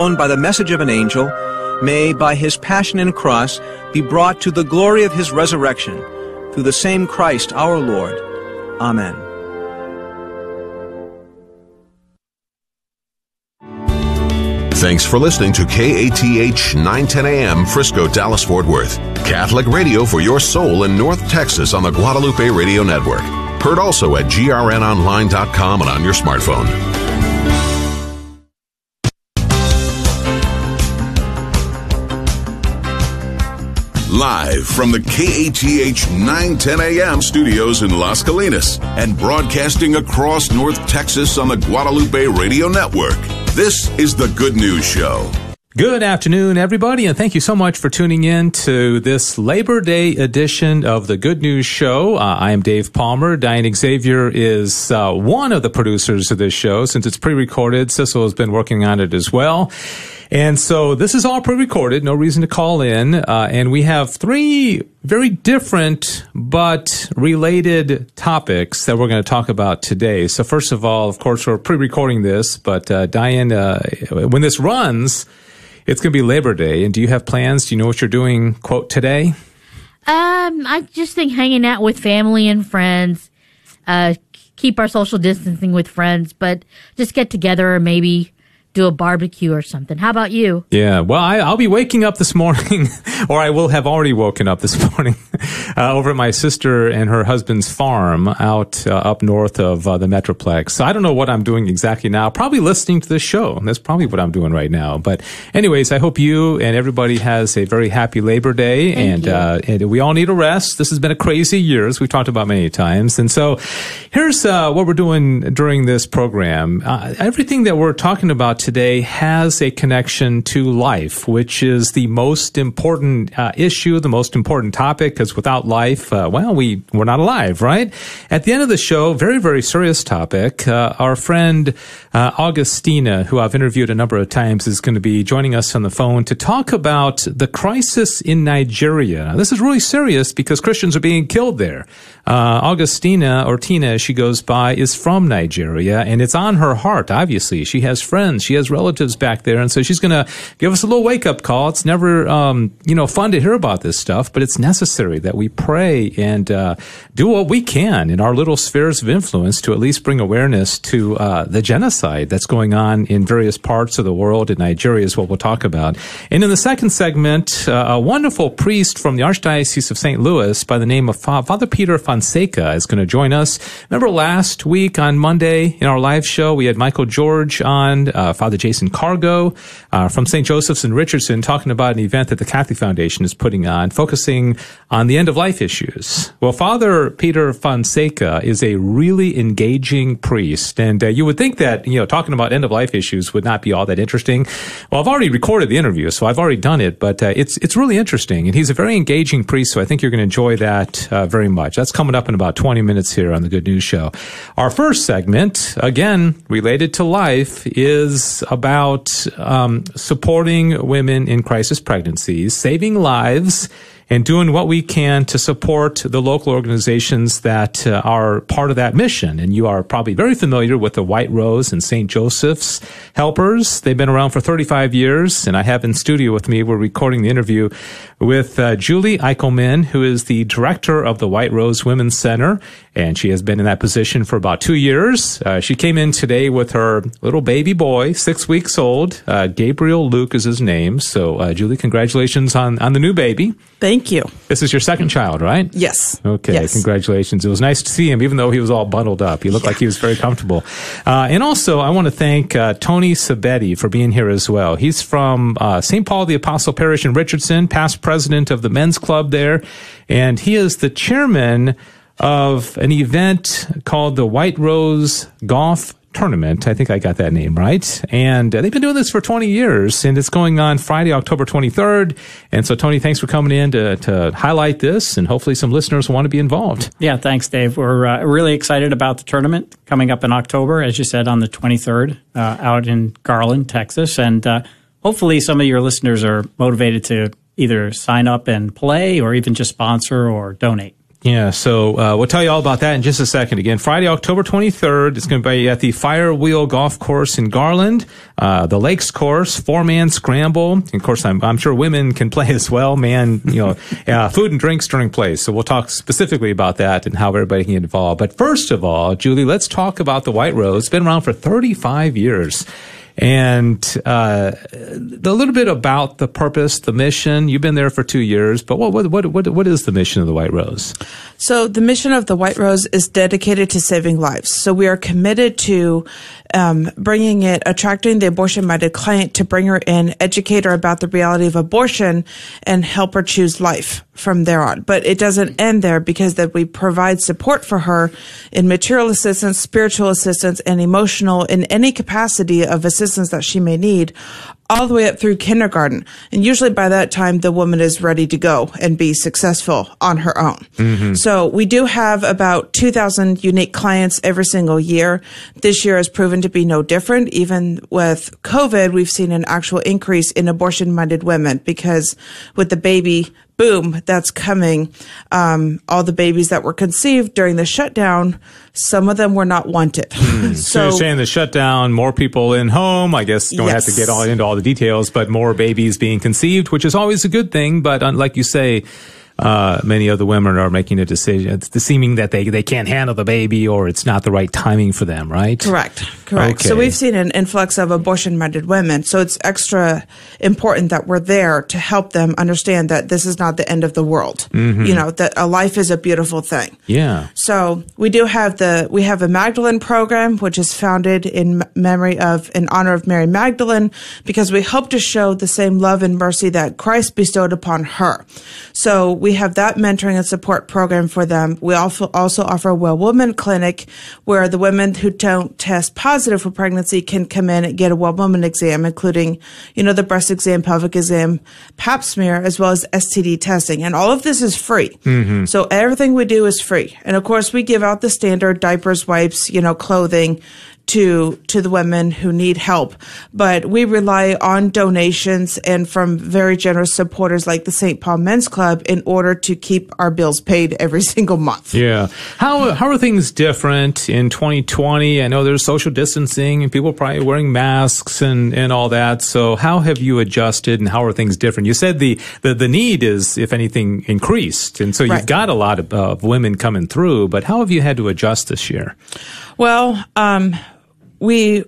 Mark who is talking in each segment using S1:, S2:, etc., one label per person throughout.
S1: by the message of an angel, may, by his passion and cross, be brought to the glory of his resurrection, through the same Christ our Lord. Amen.
S2: Thanks for listening to KATH 910 AM Frisco, Dallas, Fort Worth. Catholic radio for your soul in North Texas on the Guadalupe Radio Network. Heard also at grnonline.com and on your smartphone. Live from the KATH 910 AM studios in Las Colinas and broadcasting across North Texas on the Guadalupe Radio Network. This is the Good News Show.
S3: Good afternoon, everybody, and thank you so much for tuning in to this Labor Day edition of the Good News Show. Uh, I am Dave Palmer. Diane Xavier is uh, one of the producers of this show. Since it's pre-recorded, Cecil has been working on it as well. And so this is all pre-recorded, no reason to call in. Uh, and we have three very different but related topics that we're going to talk about today. So first of all, of course, we're pre-recording this, but uh, Diane, uh, when this runs, it's going to be Labor Day. And do you have plans? Do you know what you're doing, quote, today?
S4: Um, I just think hanging out with family and friends, uh, keep our social distancing with friends, but just get together or maybe do a barbecue or something. How about you?
S3: Yeah, well, I, will be waking up this morning, or I will have already woken up this morning, uh, over at my sister and her husband's farm out uh, up north of uh, the Metroplex. So I don't know what I'm doing exactly now. Probably listening to this show. That's probably what I'm doing right now. But, anyways, I hope you and everybody has a very happy Labor Day, and, uh, and we all need a rest. This has been a crazy year, as we've talked about many times. And so, here's uh, what we're doing during this program. Uh, everything that we're talking about today has a connection to life, which is the most important uh, issue, the most important topic, because without life, uh, well, we, we're not alive, right? At the end of the show, very, very serious topic. Uh, our friend uh, Augustina, who I've interviewed a number of times, is going to be joining us on the phone to talk about the crisis in Nigeria. Now, this is really serious because Christians are being killed there. Uh, Augustina, or Tina she goes by, is from Nigeria, and it's on her heart, obviously. She has friends, she has relatives back there, and so she's going to give us a little wake up call. It's never, um, you know, fun to hear about this stuff, but it's necessary that we pray and uh, do what we can in our little spheres of influence to at least bring awareness to uh, the genocide that's going on in various parts of the world, and Nigeria is what we'll talk about. And in the second segment, uh, a wonderful priest from the Archdiocese of St. Louis by the name of Father Peter Fonseca is going to join us. Remember last week on Monday in our live show, we had Michael George on, uh, Father Jason Cargo uh, from St. Joseph's in Richardson talking about an event that the Catholic Foundation is putting on, focusing on the end of life issues. Well, Father Peter Fonseca is a really engaging priest, and uh, you would think that, you know, talking about end of life issues would not be all that interesting. Well, I've already recorded the interview, so I've already done it, but uh, it's, it's really interesting, and he's a very engaging priest, so I think you're going to enjoy that uh, very much. That's coming up in about 20 minutes here on the Good News Show. Our first segment, again, related to life, is about um, supporting women in crisis pregnancies, saving lives, and doing what we can to support the local organizations that uh, are part of that mission. And you are probably very familiar with the White Rose and St. Joseph's helpers. They've been around for 35 years, and I have in studio with me, we're recording the interview with uh, Julie Eichelman, who is the director of the White Rose Women's Center, and she has been in that position for about two years. Uh, she came in today with her little baby boy, six weeks old. Uh, Gabriel Luke is his name. So, uh, Julie, congratulations on, on the new baby.
S5: Thank you.
S3: This is your second child, right?
S5: Yes.
S3: Okay,
S5: yes.
S3: congratulations. It was nice to see him, even though he was all bundled up. He looked yeah. like he was very comfortable. Uh, and also, I want to thank uh, Tony Sabetti for being here as well. He's from uh, St. Paul the Apostle Parish in Richardson, past president of the men's club there, and he is the chairman of an event called the White Rose Golf Tournament. I think I got that name right. And uh, they've been doing this for 20 years, and it's going on Friday, October 23rd. And so, Tony, thanks for coming in to, to highlight this, and hopefully some listeners want to be involved.
S6: Yeah, thanks, Dave. We're uh, really excited about the tournament coming up in October, as you said, on the 23rd, uh, out in Garland, Texas. And uh, hopefully some of your listeners are motivated to either sign up and play or even just sponsor or donate.
S3: Yeah, so uh, we'll tell you all about that in just a second. Again, Friday, October 23rd, it's going to be at the Firewheel Golf Course in Garland, uh, the Lakes Course, four man scramble. And of course, I'm, I'm, sure women can play as well. Man, you know, uh, food and drinks during play. So we'll talk specifically about that and how everybody can get involved. But first of all, Julie, let's talk about the White Rose. It's been around for 35 years and uh, a little bit about the purpose, the mission. You've been there for two years, but what what what what is the mission of the White Rose?
S5: So the mission of the White Rose is dedicated to saving lives. So we are committed to um, bringing it, attracting the abortion-minded client to bring her in, educate her about the reality of abortion, and help her choose life from there on. But it doesn't end there because that we provide support for her in material assistance, spiritual assistance, and emotional in any capacity of assistance that she may need all the way up through kindergarten. And usually by that time, the woman is ready to go and be successful on her own. Mm-hmm. So we do have about 2,000 unique clients every single year. This year has proven to be no different. Even with COVID, we've seen an actual increase in abortion minded women because with the baby boom that's coming, um, all the babies that were conceived during the shutdown, some of them were not wanted.
S3: Mm. so, so, you're saying the shutdown, more people in home. I guess don't yes. have to get all into all the details, but more babies being conceived, which is always a good thing. But like you say, uh, many of the women are making a decision. It's the seeming that they, they can't handle the baby or it's not the right timing for them, right?
S5: Correct. Correct. Okay. So we've seen an influx of abortion minded women. So it's extra important that we're there to help them understand that this is not the end of the world. Mm-hmm. You know, that a life is a beautiful thing.
S3: Yeah.
S5: So we do have the, we have a Magdalene program, which is founded in memory of, in honor of Mary Magdalene, because we hope to show the same love and mercy that Christ bestowed upon her. So we we have that mentoring and support program for them. We also also offer a well woman clinic where the women who don't test positive for pregnancy can come in and get a well woman exam, including, you know, the breast exam, pelvic exam, pap smear, as well as STD testing. And all of this is free. Mm-hmm. So everything we do is free. And of course, we give out the standard diapers, wipes, you know, clothing, to to the women who need help. But we rely on donations and from very generous supporters like the St. Paul Men's Club in order to keep our bills paid every single month.
S3: Yeah. How how are things different in 2020? I know there's social distancing and people probably wearing masks and and all that. So how have you adjusted and how are things different? You said the the, the need is if anything increased. And so you've got a lot of, uh, women coming through, but how have you had to adjust this year?
S5: Well, um, we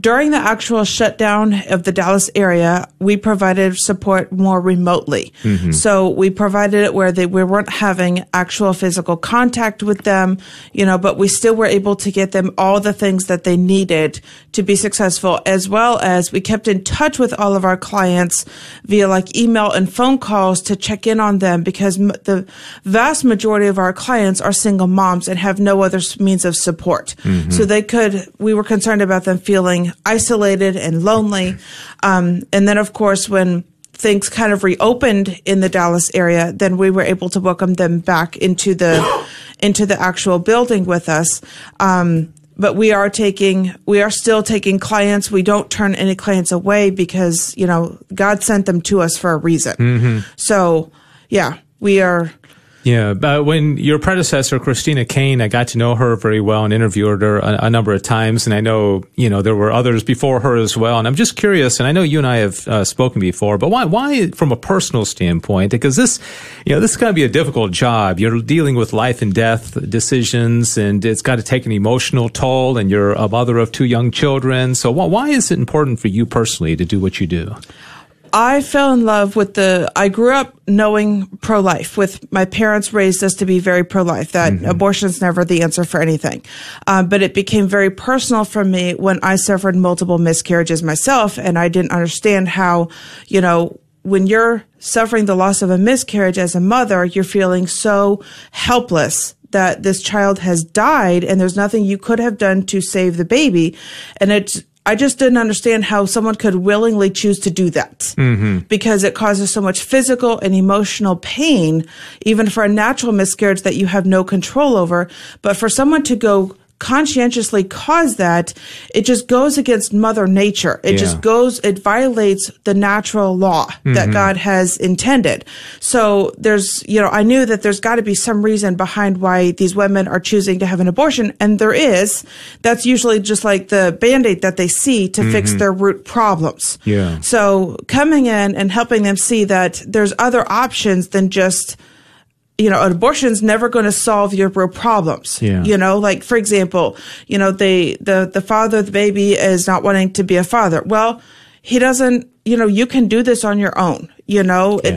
S5: during the actual shutdown of the Dallas area, we provided support more remotely. Mm-hmm. So we provided it where they, we weren't having actual physical contact with them, you know, but we still were able to get them all the things that they needed to be successful, as well as we kept in touch with all of our clients via like email and phone calls to check in on them because m- the vast majority of our clients are single moms and have no other means of support. Mm-hmm. So they could, we were concerned about them feeling feeling isolated and lonely. Um, and then, of course, when things kind of reopened in the Dallas area, then we were able to welcome them back into the into the actual building with us. Um, but we are taking we are still taking clients we don't turn any clients away because you know god sent them to us for a reason mm-hmm. so yeah we are
S3: yeah, but when your predecessor, Christina Kane, I got to know her very well and interviewed her a, a, number of times. And I know, you know, there were others before her as well. And I'm just curious, and I know you and I have uh, spoken before, but why, why from a personal standpoint? Because this, you know, this is going to be a difficult job. You're dealing with life and death decisions, and it's got to take an emotional toll, and you're a mother of two young children. So why, why is it important for you personally to do what you do?
S5: I fell in love with the, I grew up knowing pro life with my parents raised us to be very pro life, that mm-hmm. abortion is never the answer for anything. Um, but it became very personal for me when I suffered multiple miscarriages myself and I didn't understand how, you know, when you're suffering the loss of a miscarriage as a mother, you're feeling so helpless that this child has died and there's nothing you could have done to save the baby. And it's, I just didn't understand how someone could willingly choose to do that mm-hmm. because it causes so much physical and emotional pain, even for a natural miscarriage that you have no control over. But for someone to go conscientiously cause that, it just goes against Mother Nature. It
S3: Yeah.
S5: just goes, it violates the natural law that mm-hmm. God has intended. So there's, you know, I knew that there's got to be some reason behind why these women are choosing to have an abortion. And there is. That's usually just like the band aid that they see to fix mm-hmm. their root problems.
S3: Yeah.
S5: So coming in and helping them see that there's other options than just, you know, an abortion's never going to solve your real problems.
S3: Yeah.
S5: You know, like for example, you know, they the the father of the baby is not wanting to be a father. Well, he doesn't. You know, you can do this on your own. You know, It-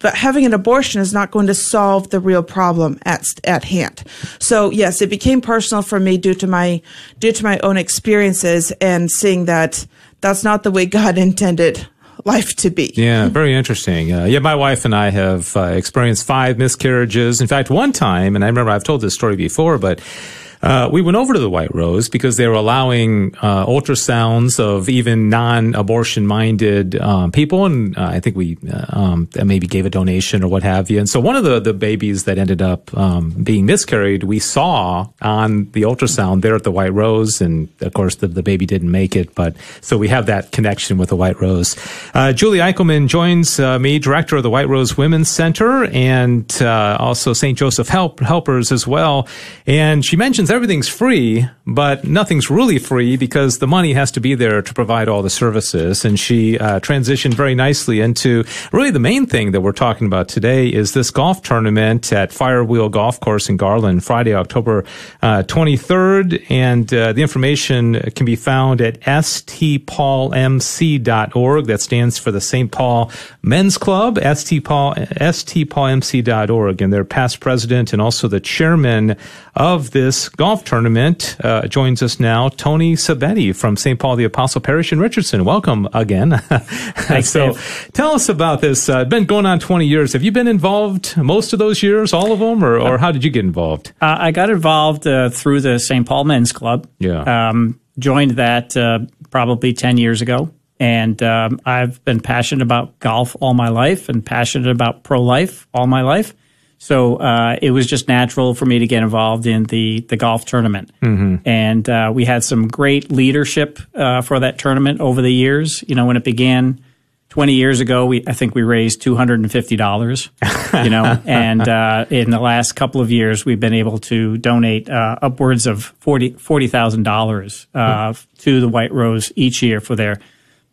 S5: but having an abortion is not going to solve the real problem at at hand. So yes, it became personal for me due to my due to my own experiences and seeing that that's not the way God intended life to be.
S3: Yeah, very interesting. Uh, yeah, my wife and I have uh, experienced five miscarriages. In fact, one time, and I remember I've told this story before, but uh, we went over to the White Rose because they were allowing uh, ultrasounds of even non-abortion minded um, people, and uh, I think we uh, um, maybe gave a donation or what have you. And so one of the the babies that ended up um, being miscarried, we saw on the ultrasound there at the White Rose, and of course the, the baby didn't make it, but so we have that connection with the White Rose. Uh, Julie Eichelman joins me, director of the White Rose Women's Center, and also St. Joseph Help Helpers as well. And she mentions everything's free, but nothing's really free because the money has to be there to provide all the services. And she uh, transitioned very nicely into really the main thing that we're talking about today is this golf tournament at Firewheel Golf Course in Garland, Friday, October uh, 23rd. And uh, the information can be found at stpaulmc.org. That stands for the St. Paul Men's Club, stpaul, stpaulmc.org. And their past president and also the chairman of this golf tournament uh, joins us now, Tony Sabetti from St. Paul the Apostle Parish in Richardson. Welcome again. so
S6: Dave.
S3: tell us about this. Uh, been going on 20 years. Have you been involved most of those years, all of them, or, or how did you get involved?
S6: Uh, I got involved uh, through the St. Paul Men's Club.
S3: Yeah.
S6: Um, joined that uh, probably 10 years ago. And um, I've been passionate about golf all my life and passionate about pro life all my life. So uh, it was just natural for me to get involved in the, the golf tournament. And uh, we had some great leadership uh, for that tournament over the years. You know, when it began 20 years ago, we, I think we raised $250, you know, and uh, in the last couple of years, we've been able to donate uh, upwards of 40 $40,000 uh, to the White Rose each year for their,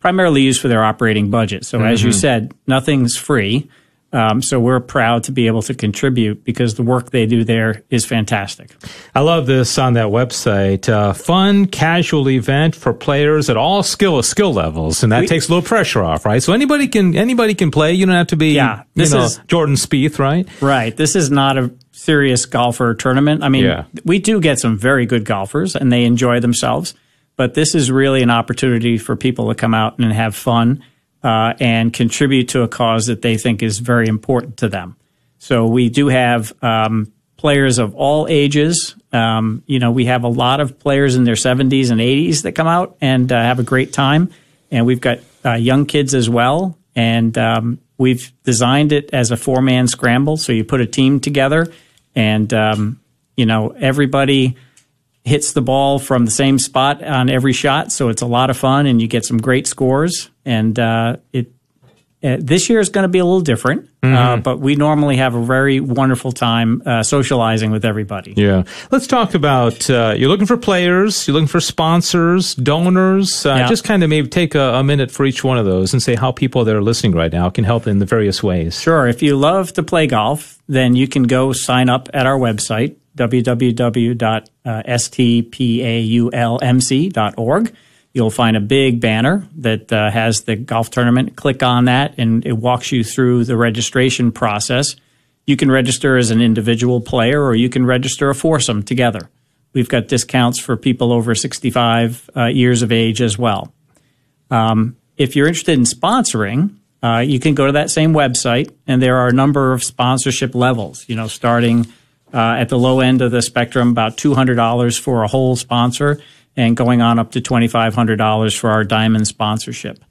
S6: primarily used for their operating budget. So as you said, nothing's free. Um, so we're proud to be able to contribute because the work they do there is fantastic.
S3: I love this on that website. Uh, fun, casual event for players at all skill skill levels, and that
S6: We-
S3: takes a little pressure off, right? So anybody can anybody can play. You don't have to be,
S6: Yeah,
S3: you
S6: this
S3: know,
S6: is-
S3: Jordan Spieth, right?
S6: Right. This is not a serious golfer tournament. I mean,
S3: Yeah.
S6: we do get some very good golfers and they enjoy themselves, but this is really an opportunity for people to come out and have fun uh, and contribute to a cause that they think is very important to them. So we do have um, players of all ages. Um, you know, we have a lot of players in their 70s and 80s that come out and uh, have a great time. And we've got uh, young kids as well. And um, we've designed it as a four man scramble. So you put a team together and, um, you know, everybody hits the ball from the same spot on every shot. So it's a lot of fun and you get some great scores. And uh, it uh, this year is going to be a little different, uh, but we normally have a very wonderful time uh, socializing with everybody.
S3: Yeah. Let's talk about uh, you're looking for players, you're looking for sponsors, donors. Uh,
S6: Yeah.
S3: Just kind of maybe take a, a minute for each one of those and say how people that are listening right now can help in the various ways.
S6: Sure. If you love to play golf, then you can go sign up at our website, www.stpaulmc.org. You'll find a big banner that uh, has the golf tournament. Click on that, and it walks you through the registration process. You can register as an individual player, or you can register a foursome together. We've got discounts for people over 65 uh, years of age as well. Um, if you're interested in sponsoring, uh, you can go to that same website, and there are a number of sponsorship levels. You know, starting uh, at the low end of the spectrum, about two hundred dollars for a whole sponsor, and going on up to twenty five hundred dollars for our diamond sponsorship.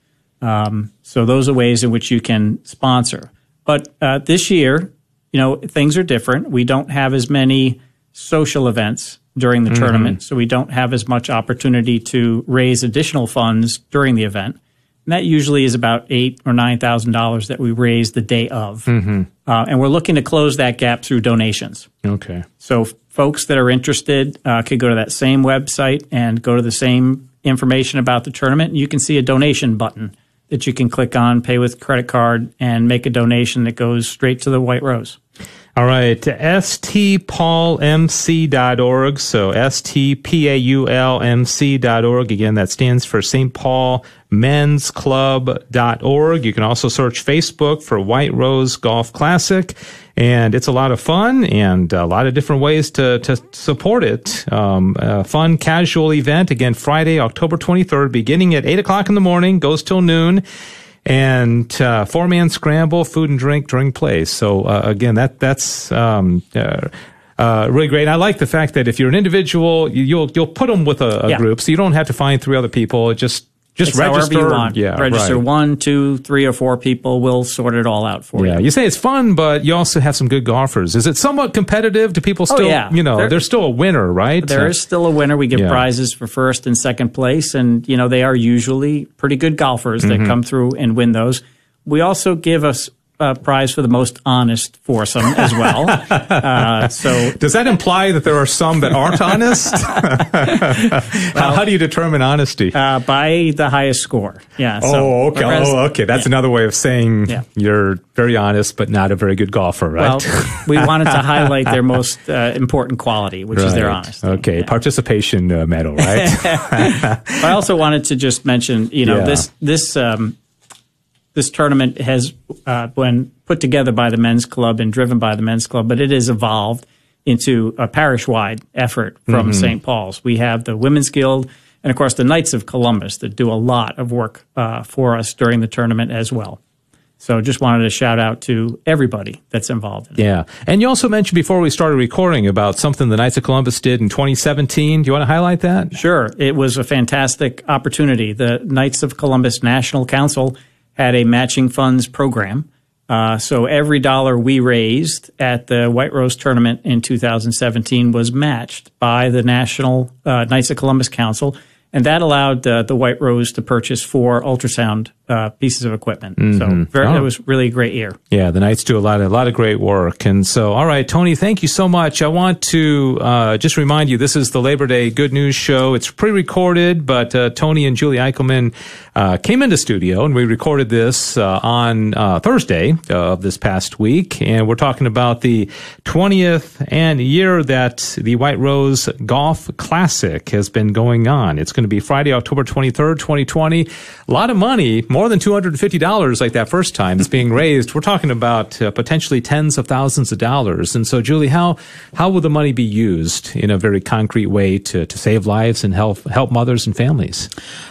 S6: Um, so those are ways in which you can sponsor. But uh, this year, you know, things are different. We don't have as many social events during the tournament, so we don't have as much opportunity to raise additional funds during the event. And that usually is about eight or nine thousand dollars that we raise the day of, uh, and we're looking to close that gap through donations.
S3: Okay.
S6: So folks that are interested uh, could go to that same website and go to the same information about the tournament. You can see a donation button that you can click on, pay with credit card, and make a donation that goes straight to the White Rose.
S3: All right, stpaulmc.org. So S-T-P-A-U-L-M-C.org. Again, that stands for St. Paul Men's Club.org. You can also search Facebook for White Rose Golf Classic. And it's a lot of fun and a lot of different ways to, to support it. Um, a fun, casual event. Again, Friday, October 23rd, beginning at 8 o'clock in the morning, goes till noon and uh, four man scramble, food and drink during play. So uh, again, that that's um, uh, uh, really great. And I like the fact that if you're an individual, you, you'll you'll put them with a, a
S6: Yeah.
S3: group, so you don't have to find three other people. Just just
S6: It's
S3: register.
S6: however you want.
S3: Yeah,
S6: register
S3: right.
S6: one, two, three, or four people. We'll sort it all out for
S3: Yeah,
S6: you.
S3: Yeah, you say it's fun, but you also have some good golfers. Is it somewhat competitive? Do people still,
S6: Oh, yeah.
S3: you know,
S6: There-
S3: there's still a winner, right?
S6: There
S3: Uh,
S6: still a winner. We give
S3: Yeah.
S6: prizes for first and second place, and you know they are usually pretty good golfers
S3: Mm-hmm.
S6: that come through and win those. We also give us a prize for the most honest foursome as well. uh, so
S3: Does that imply that there are some that aren't honest? how, how do you determine honesty?
S6: uh, by the highest score, yeah. so
S3: oh, okay.
S6: whereas-
S3: Oh, okay. That's
S6: yeah.
S3: another way of saying
S6: Yeah.
S3: you're very honest, but not a very good golfer, right?
S6: Well, we wanted to highlight their most uh, important quality, which is their honesty.
S3: Okay,
S6: Yeah.
S3: participation uh, medal, right?
S6: I also wanted to just mention, you know, this this um, this tournament has uh, been put together by the men's club and driven by the men's club, but it has evolved into a parish wide effort from St. Paul's. We have the Women's Guild and, of course, the Knights of Columbus that do a lot of work uh, for us during the tournament as well. So just wanted to shout out to everybody that's involved in
S3: yeah. And you also mentioned before we started recording about something the Knights of Columbus did in 2017. Do you want to highlight that?
S6: Sure. It was a fantastic opportunity. The Knights of Columbus National Council had a matching funds program. Uh, so every dollar we raised at the White Rose tournament in 2017 was matched by the National uh, Knights of Columbus Council. And that allowed uh, the White Rose to purchase four ultrasound uh, pieces of equipment. So very,
S3: Oh.
S6: it was really a great year.
S3: Yeah, the Knights do a lot of a lot of great work, and so all right, Tony, thank you so much. I want to uh, just remind you, this is the Labor Day Good News Show. It's pre-recorded, but uh, Tony and Julie Eichelman uh, came into studio, and we recorded this uh, on uh, Thursday of this past week, and we're talking about the 20th and year that the White Rose Golf Classic has been going on. It's going to be Friday, October 23rd, 2020. A lot of money, more than $250 like that first time is being raised. We're talking about uh, potentially tens of thousands of dollars. And so, Julie, how, how will the money be used in a very concrete way to, to save lives and help, help mothers and families?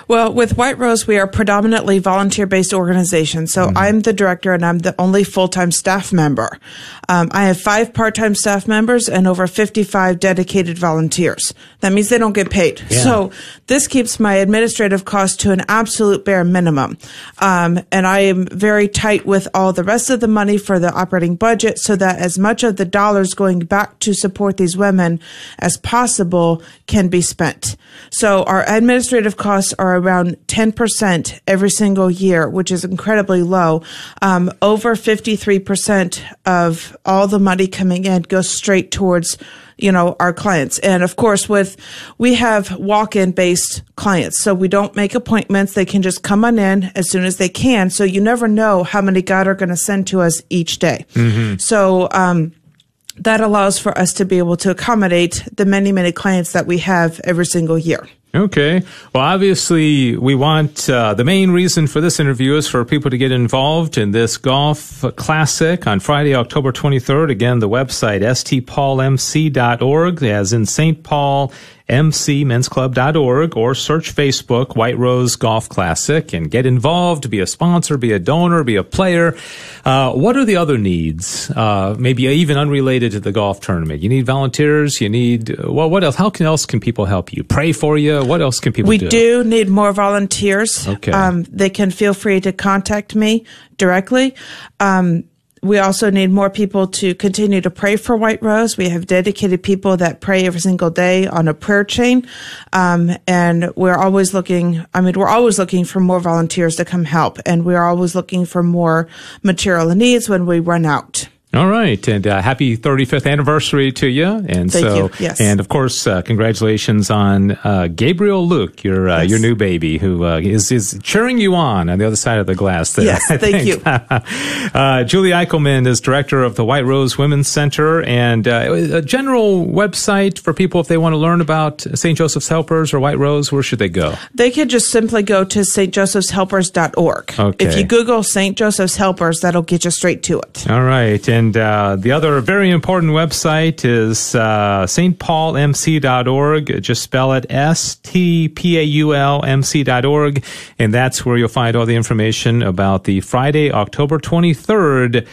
S5: Well, with White Rose, we are predominantly volunteer based organization. So I'm the director and I'm the only full time staff member. Um, I have five part time staff members and over 55 dedicated volunteers. That means they don't get paid. So this keeps my administrative costs to an absolute bare minimum. Um, and I am very tight with all the rest of the money for the operating budget so that as much of the dollars going back to support these women as possible can be spent. So our administrative costs are around 10% every single year, which is incredibly low. Um, over 53% of all the money coming in goes straight towards you know our clients. And of course with we have walk-in based clients so we don't make appointments. They can just come on in as soon as they can. So you never know how many god are going to send to us each day. So um that allows for us to be able to accommodate the many many clients that we have every single year
S3: Okay. Well, obviously, we want uh, the main reason for this interview is for people to get involved in this golf classic on Friday, October 23rd. Again, the website stpaulmc.org, as in St. Paul mcmensclub.org or search Facebook White Rose Golf Classic and get involved, be a sponsor, be a donor, be a player. Uh, what are the other needs? Uh, maybe even unrelated to the golf tournament. You need volunteers. You need well, what else? How can, else can people help you? Pray for you. What else can people
S5: we
S3: do?
S5: do need more volunteers
S3: Okay.
S5: um, they can feel free to contact me directly um, we also need more people to continue to pray for White Rose. We have dedicated people that pray every single day on a prayer chain. Um, and we're always looking, I mean, we're always looking for more volunteers to come help. And we're always looking for more material needs when we run out.
S3: All right, and uh, happy 35th anniversary to you. And
S5: Thank
S3: so,
S5: you. Yes.
S3: and of course, uh, congratulations on uh, Gabriel Luke, your uh,
S5: Yes.
S3: your new baby, who uh, is is cheering you on on the other side of the glass. There,
S5: Yes,
S3: I
S5: thank
S3: think.
S5: you.
S3: uh, Julie Eichelman is director of the White Rose Women's Center, and uh, a general website for people if they want to learn about St. Joseph's Helpers or White Rose. Where should they go?
S5: They could just simply go to stjosephshelpers.org.
S3: Okay.
S5: If you Google St. Joseph's Helpers, that'll get you straight to it.
S3: All right. And uh, the other very important website is uh, stpaulmc.org. Just spell it S T P A U L M C.org. And that's where you'll find all the information about the Friday, October 23rd.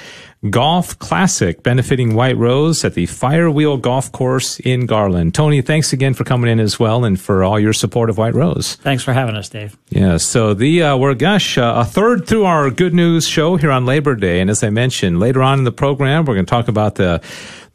S3: Golf Classic benefiting White Rose at the Firewheel Golf Course in Garland. Tony, thanks again for coming in as well and for all your support of White Rose.
S6: Thanks for having us, Dave.
S3: Yeah, so the uh, we're gosh uh, a third through our good news show here on Labor Day, and as I mentioned later on in the program, we're going to talk about the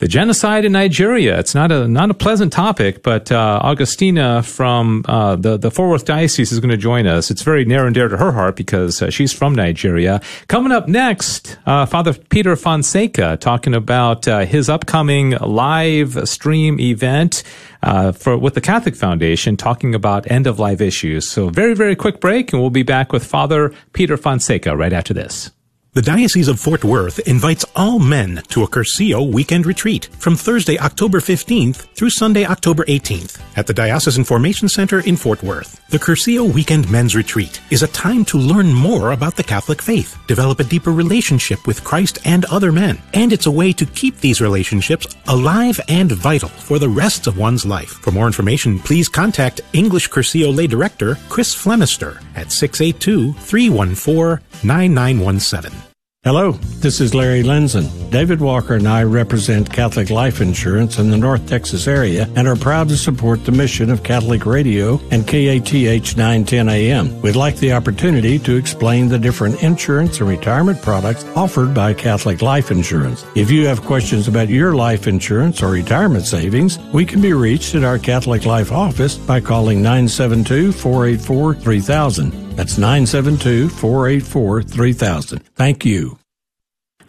S3: the genocide in Nigeria. It's not a not a pleasant topic, but uh, Augustina from uh, the the Fort Worth Diocese is going to join us. It's very near and dear to her heart because uh, she's from Nigeria. Coming up next, uh, Father Peter Fonseca talking about uh, his upcoming live stream event uh, for with the Catholic Foundation, talking about end of life issues. So very very quick break, and we'll be back with Father Peter Fonseca right after this.
S7: The Diocese of Fort Worth invites all men to a Cursillo weekend retreat from Thursday, October 15th through Sunday, October 18th at the Diocesan Formation Center in Fort Worth. The Cursillo Weekend Men's Retreat is a time to learn more about the Catholic faith, develop a deeper relationship with Christ and other men, and it's a way to keep these relationships alive and vital for the rest of one's life. For more information, please contact English Cursillo Lay Director Chris Flemister at 682 314 9917.
S8: Hello, this is Larry Lenzen. David Walker and I represent Catholic Life Insurance in the North Texas area and are proud to support the mission of Catholic Radio and KATH 910 AM. We'd like the opportunity to explain the different insurance and retirement products offered by Catholic Life Insurance. If you have questions about your life insurance or retirement savings, we can be reached at our Catholic Life office by calling 972 484 3000. That's 972 484 3000. Thank you.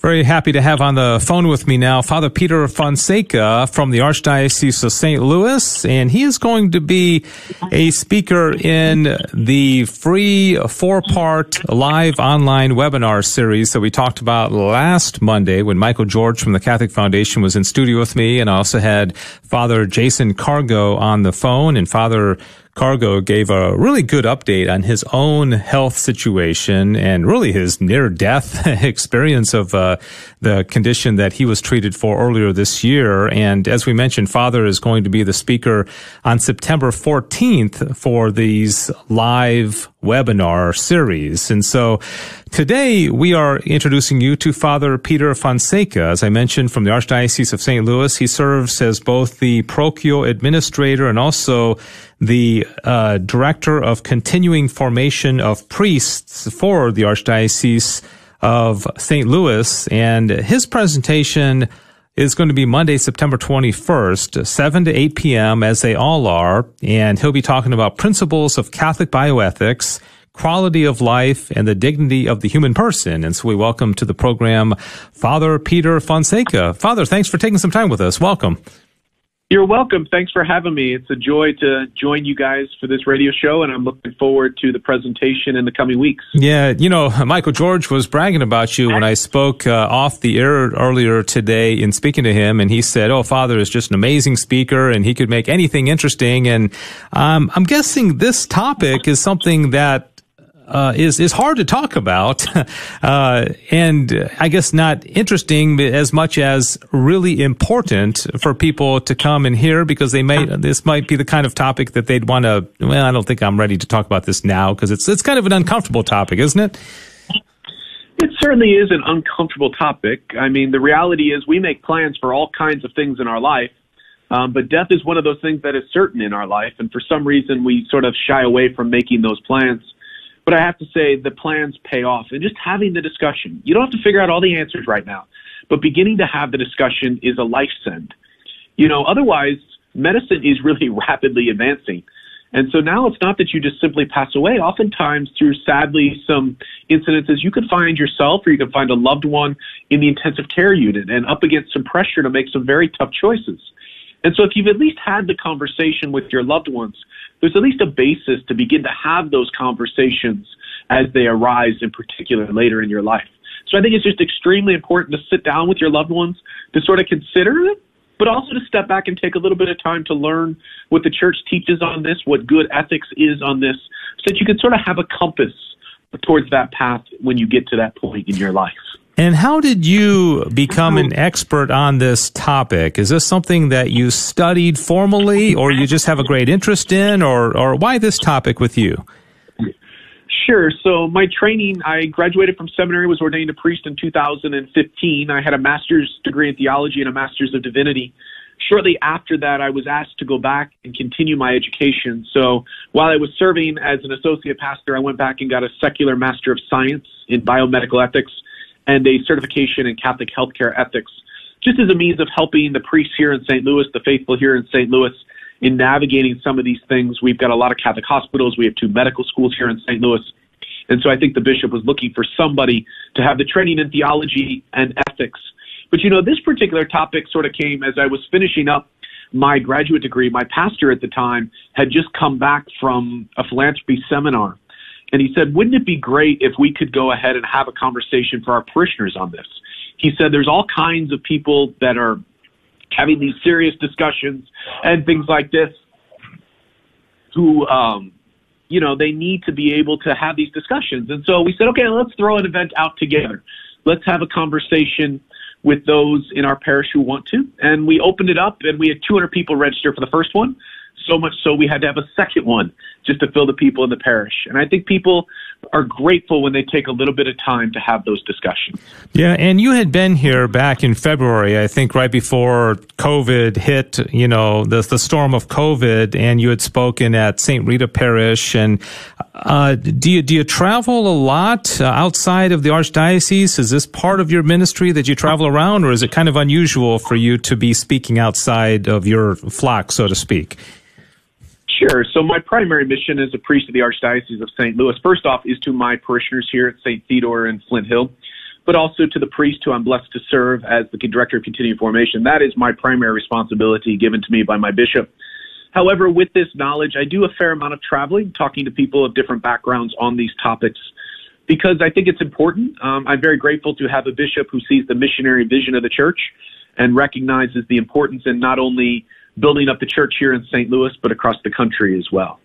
S3: Very happy to have on the phone with me now Father Peter Fonseca from the Archdiocese of St. Louis, and he is going to be a speaker in the free four part live online webinar series that we talked about last Monday when Michael George from the Catholic Foundation was in studio with me, and I also had Father Jason Cargo on the phone, and Father Cargo gave a really good update on his own health situation and really his near death experience of uh, the condition that he was treated for earlier this year. And as we mentioned, Father is going to be the speaker on September 14th for these live webinar series. And so today we are introducing you to Father Peter Fonseca. As I mentioned from the Archdiocese of St. Louis, he serves as both the parochial administrator and also the uh, director of continuing formation of priests for the Archdiocese of St. Louis. And his presentation is going to be Monday, September 21st, 7 to 8 p.m., as they all are. And he'll be talking about principles of Catholic bioethics, quality of life, and the dignity of the human person. And so we welcome to the program Father Peter Fonseca. Father, thanks for taking some time with us. Welcome.
S9: You're welcome. Thanks for having me. It's a joy to join you guys for this radio show, and I'm looking forward to the presentation in the coming weeks.
S3: Yeah, you know, Michael George was bragging about you when I spoke uh, off the air earlier today in speaking to him, and he said, "Oh, Father is just an amazing speaker, and he could make anything interesting." And um, I'm guessing this topic is something that uh, is is hard to talk about, uh, and I guess not interesting as much as really important for people to come and hear because they may this might be the kind of topic that they'd want to. Well, I don't think I'm ready to talk about this now because it's it's kind of an uncomfortable topic, isn't it?
S9: It certainly is an uncomfortable topic. I mean, the reality is we make plans for all kinds of things in our life. Um, but death is one of those things that is certain in our life, and for some reason we sort of shy away from making those plans But I have to say the plans pay off and just having the discussion. You don't have to figure out all the answers right now, but beginning to have the discussion is a life send. You know, otherwise medicine is really rapidly advancing. And so now it's not that you just simply pass away. Oftentimes, through sadly some incidences, you could find yourself or you could find a loved one in the intensive care unit and up against some pressure to make some very tough choices. And so if you've at least had the conversation with your loved ones, there's at least a basis to begin to have those conversations as they arise, in particular later in your life. So I think it's just extremely important to sit down with your loved ones to sort of consider it but also to step back and take a little bit of time to learn what the church teaches on this, what good ethics is on this, so that you can sort of have a compass towards that path when you get to that point in your life.
S3: And how did you become an expert on this topic? Is this something that you studied formally or you just have a great interest in or, or why this topic with you?
S9: Sure. So my training, I graduated from seminary, was ordained a priest in 2015. I had a master's degree in theology and a master's of divinity. Shortly after that, I was asked to go back and continue my education. So while I was serving as an associate pastor, I went back and got a secular master of science in biomedical ethics and a certification in Catholic healthcare ethics, just as a means of helping the priests here in St. Louis, the faithful here in St. Louis, in navigating some of these things. We've got a lot of Catholic hospitals. We have two medical schools here in St. Louis. And so I think the bishop was looking for somebody to have the training in theology and ethics. But you know, this particular topic sort of came as I was finishing up my graduate degree. My pastor at the time had just come back from a philanthropy seminar. And he said, wouldn't it be great if we could go ahead and have a conversation for our parishioners on this? He said, there's all kinds of people that are having these serious discussions and things like this who um you know they need to be able to have these discussions. And so we said okay let's throw an event out together. Let's have a conversation with those in our parish who want to. And we opened it up and we had 200 people register for the first one so much so we had to have a second one just to fill the people in the parish. And I think people are grateful when they take a little bit of time to have those discussions.
S3: Yeah, and you had been here back in February, I think, right before COVID hit. You know, the the storm of COVID, and you had spoken at Saint Rita Parish. And uh, do you do you travel a lot uh, outside of the archdiocese? Is this part of your ministry that you travel around, or is it kind of unusual for you to be speaking outside of your flock, so to speak?
S9: Sure. So my primary mission as a priest of the Archdiocese of St. Louis, first off, is to my parishioners here at St. Theodore in Flint Hill, but also to the priest who I'm blessed to serve as the director of continuing formation. That is my primary responsibility given to me by my bishop. However, with this knowledge, I do a fair amount of traveling, talking to people of different backgrounds on these topics because I think it's important. Um, I'm very grateful to have a bishop who sees the missionary vision of the church and recognizes the importance in not only building up the church here in St. Louis, but across the country as well.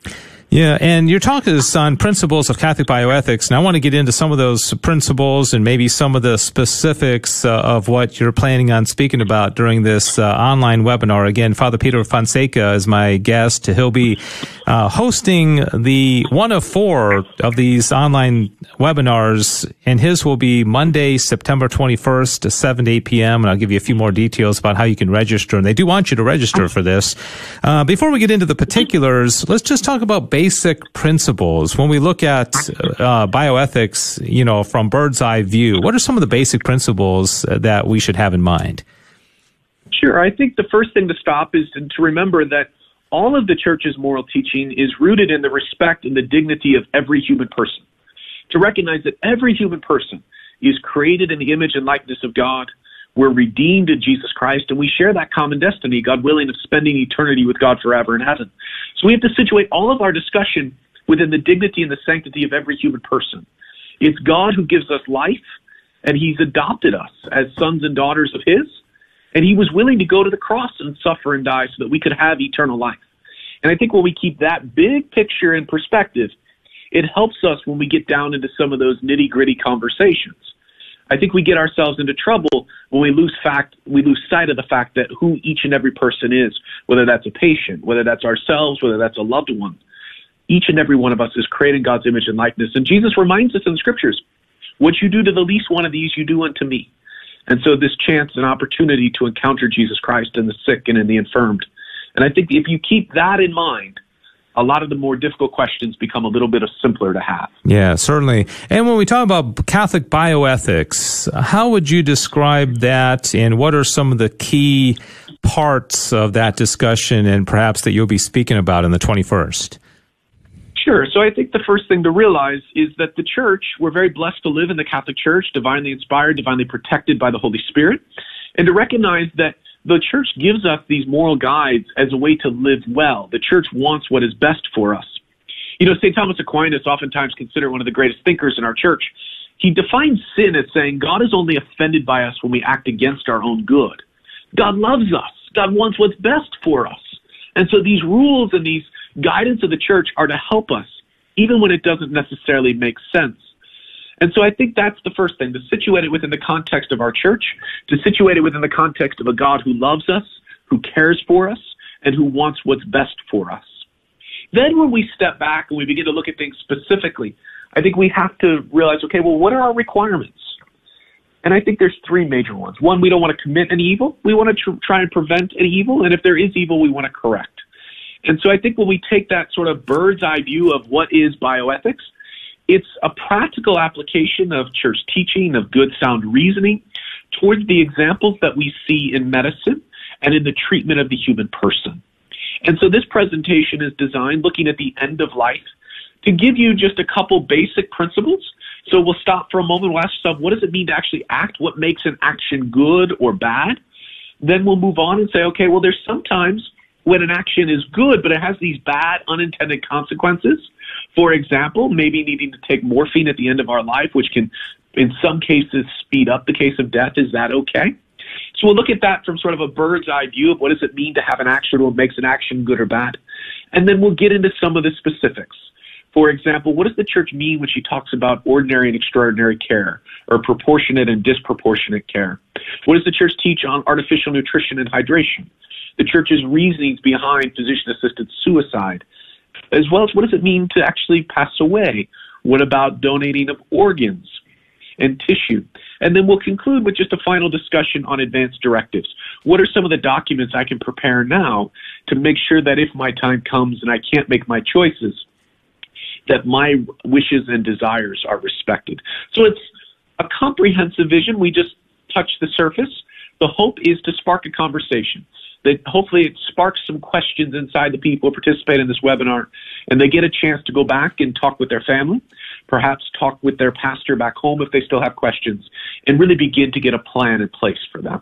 S3: Yeah, and your talk is on principles of Catholic bioethics, and I want to get into some of those principles and maybe some of the specifics uh, of what you're planning on speaking about during this uh, online webinar. Again, Father Peter Fonseca is my guest. He'll be uh, hosting the one of four of these online webinars, and his will be Monday, September 21st to 7 to 8 p.m., and I'll give you a few more details about how you can register, and they do want you to register for this. Uh, before we get into the particulars, let's just talk about basic principles when we look at uh, bioethics, you know, from bird's eye view? What are some of the basic principles that we should have in mind?
S9: Sure. I think the first thing to stop is to, to remember that all of the church's moral teaching is rooted in the respect and the dignity of every human person. To recognize that every human person is created in the image and likeness of God. We're redeemed in Jesus Christ, and we share that common destiny, God willing, of spending eternity with God forever in heaven. So we have to situate all of our discussion within the dignity and the sanctity of every human person. It's God who gives us life, and He's adopted us as sons and daughters of His, and He was willing to go to the cross and suffer and die so that we could have eternal life. And I think when we keep that big picture in perspective, it helps us when we get down into some of those nitty gritty conversations. I think we get ourselves into trouble when we lose fact we lose sight of the fact that who each and every person is, whether that's a patient, whether that's ourselves, whether that's a loved one. Each and every one of us is created in God's image and likeness. And Jesus reminds us in the scriptures, what you do to the least one of these, you do unto me. And so this chance and opportunity to encounter Jesus Christ in the sick and in the infirmed. And I think if you keep that in mind, a lot of the more difficult questions become a little bit simpler to have.
S3: Yeah, certainly. And when we talk about Catholic bioethics, how would you describe that and what are some of the key parts of that discussion and perhaps that you'll be speaking about in the 21st?
S9: Sure. So I think the first thing to realize is that the church, we're very blessed to live in the Catholic Church, divinely inspired, divinely protected by the Holy Spirit, and to recognize that the church gives us these moral guides as a way to live well. The church wants what is best for us. You know, St. Thomas Aquinas, oftentimes considered one of the greatest thinkers in our church, he defines sin as saying God is only offended by us when we act against our own good. God loves us. God wants what's best for us. And so these rules and these guidance of the church are to help us, even when it doesn't necessarily make sense. And so I think that's the first thing to situate it within the context of our church, to situate it within the context of a God who loves us, who cares for us, and who wants what's best for us. Then when we step back and we begin to look at things specifically, I think we have to realize, okay, well, what are our requirements? And I think there's three major ones. One, we don't want to commit any evil. We want to tr- try and prevent any evil. And if there is evil, we want to correct. And so I think when we take that sort of bird's eye view of what is bioethics, it's a practical application of church teaching, of good sound reasoning towards the examples that we see in medicine and in the treatment of the human person. And so this presentation is designed looking at the end of life to give you just a couple basic principles. So we'll stop for a moment. We'll ask ourselves, what does it mean to actually act? What makes an action good or bad? Then we'll move on and say, okay, well, there's sometimes when an action is good, but it has these bad unintended consequences. For example, maybe needing to take morphine at the end of our life, which can, in some cases, speed up the case of death. Is that okay? So we'll look at that from sort of a bird's eye view of what does it mean to have an action, what makes an action good or bad. And then we'll get into some of the specifics. For example, what does the church mean when she talks about ordinary and extraordinary care or proportionate and disproportionate care? What does the church teach on artificial nutrition and hydration? the church's reasonings behind physician assisted suicide, as well as what does it mean to actually pass away? What about donating of organs and tissue? And then we'll conclude with just a final discussion on advanced directives. What are some of the documents I can prepare now to make sure that if my time comes and I can't make my choices, that my wishes and desires are respected? So it's a comprehensive vision. We just touch the surface. The hope is to spark a conversation that hopefully it sparks some questions inside the people who participate in this webinar and they get a chance to go back and talk with their family, perhaps talk with their pastor back home if they still have questions, and really begin to get a plan in place for them.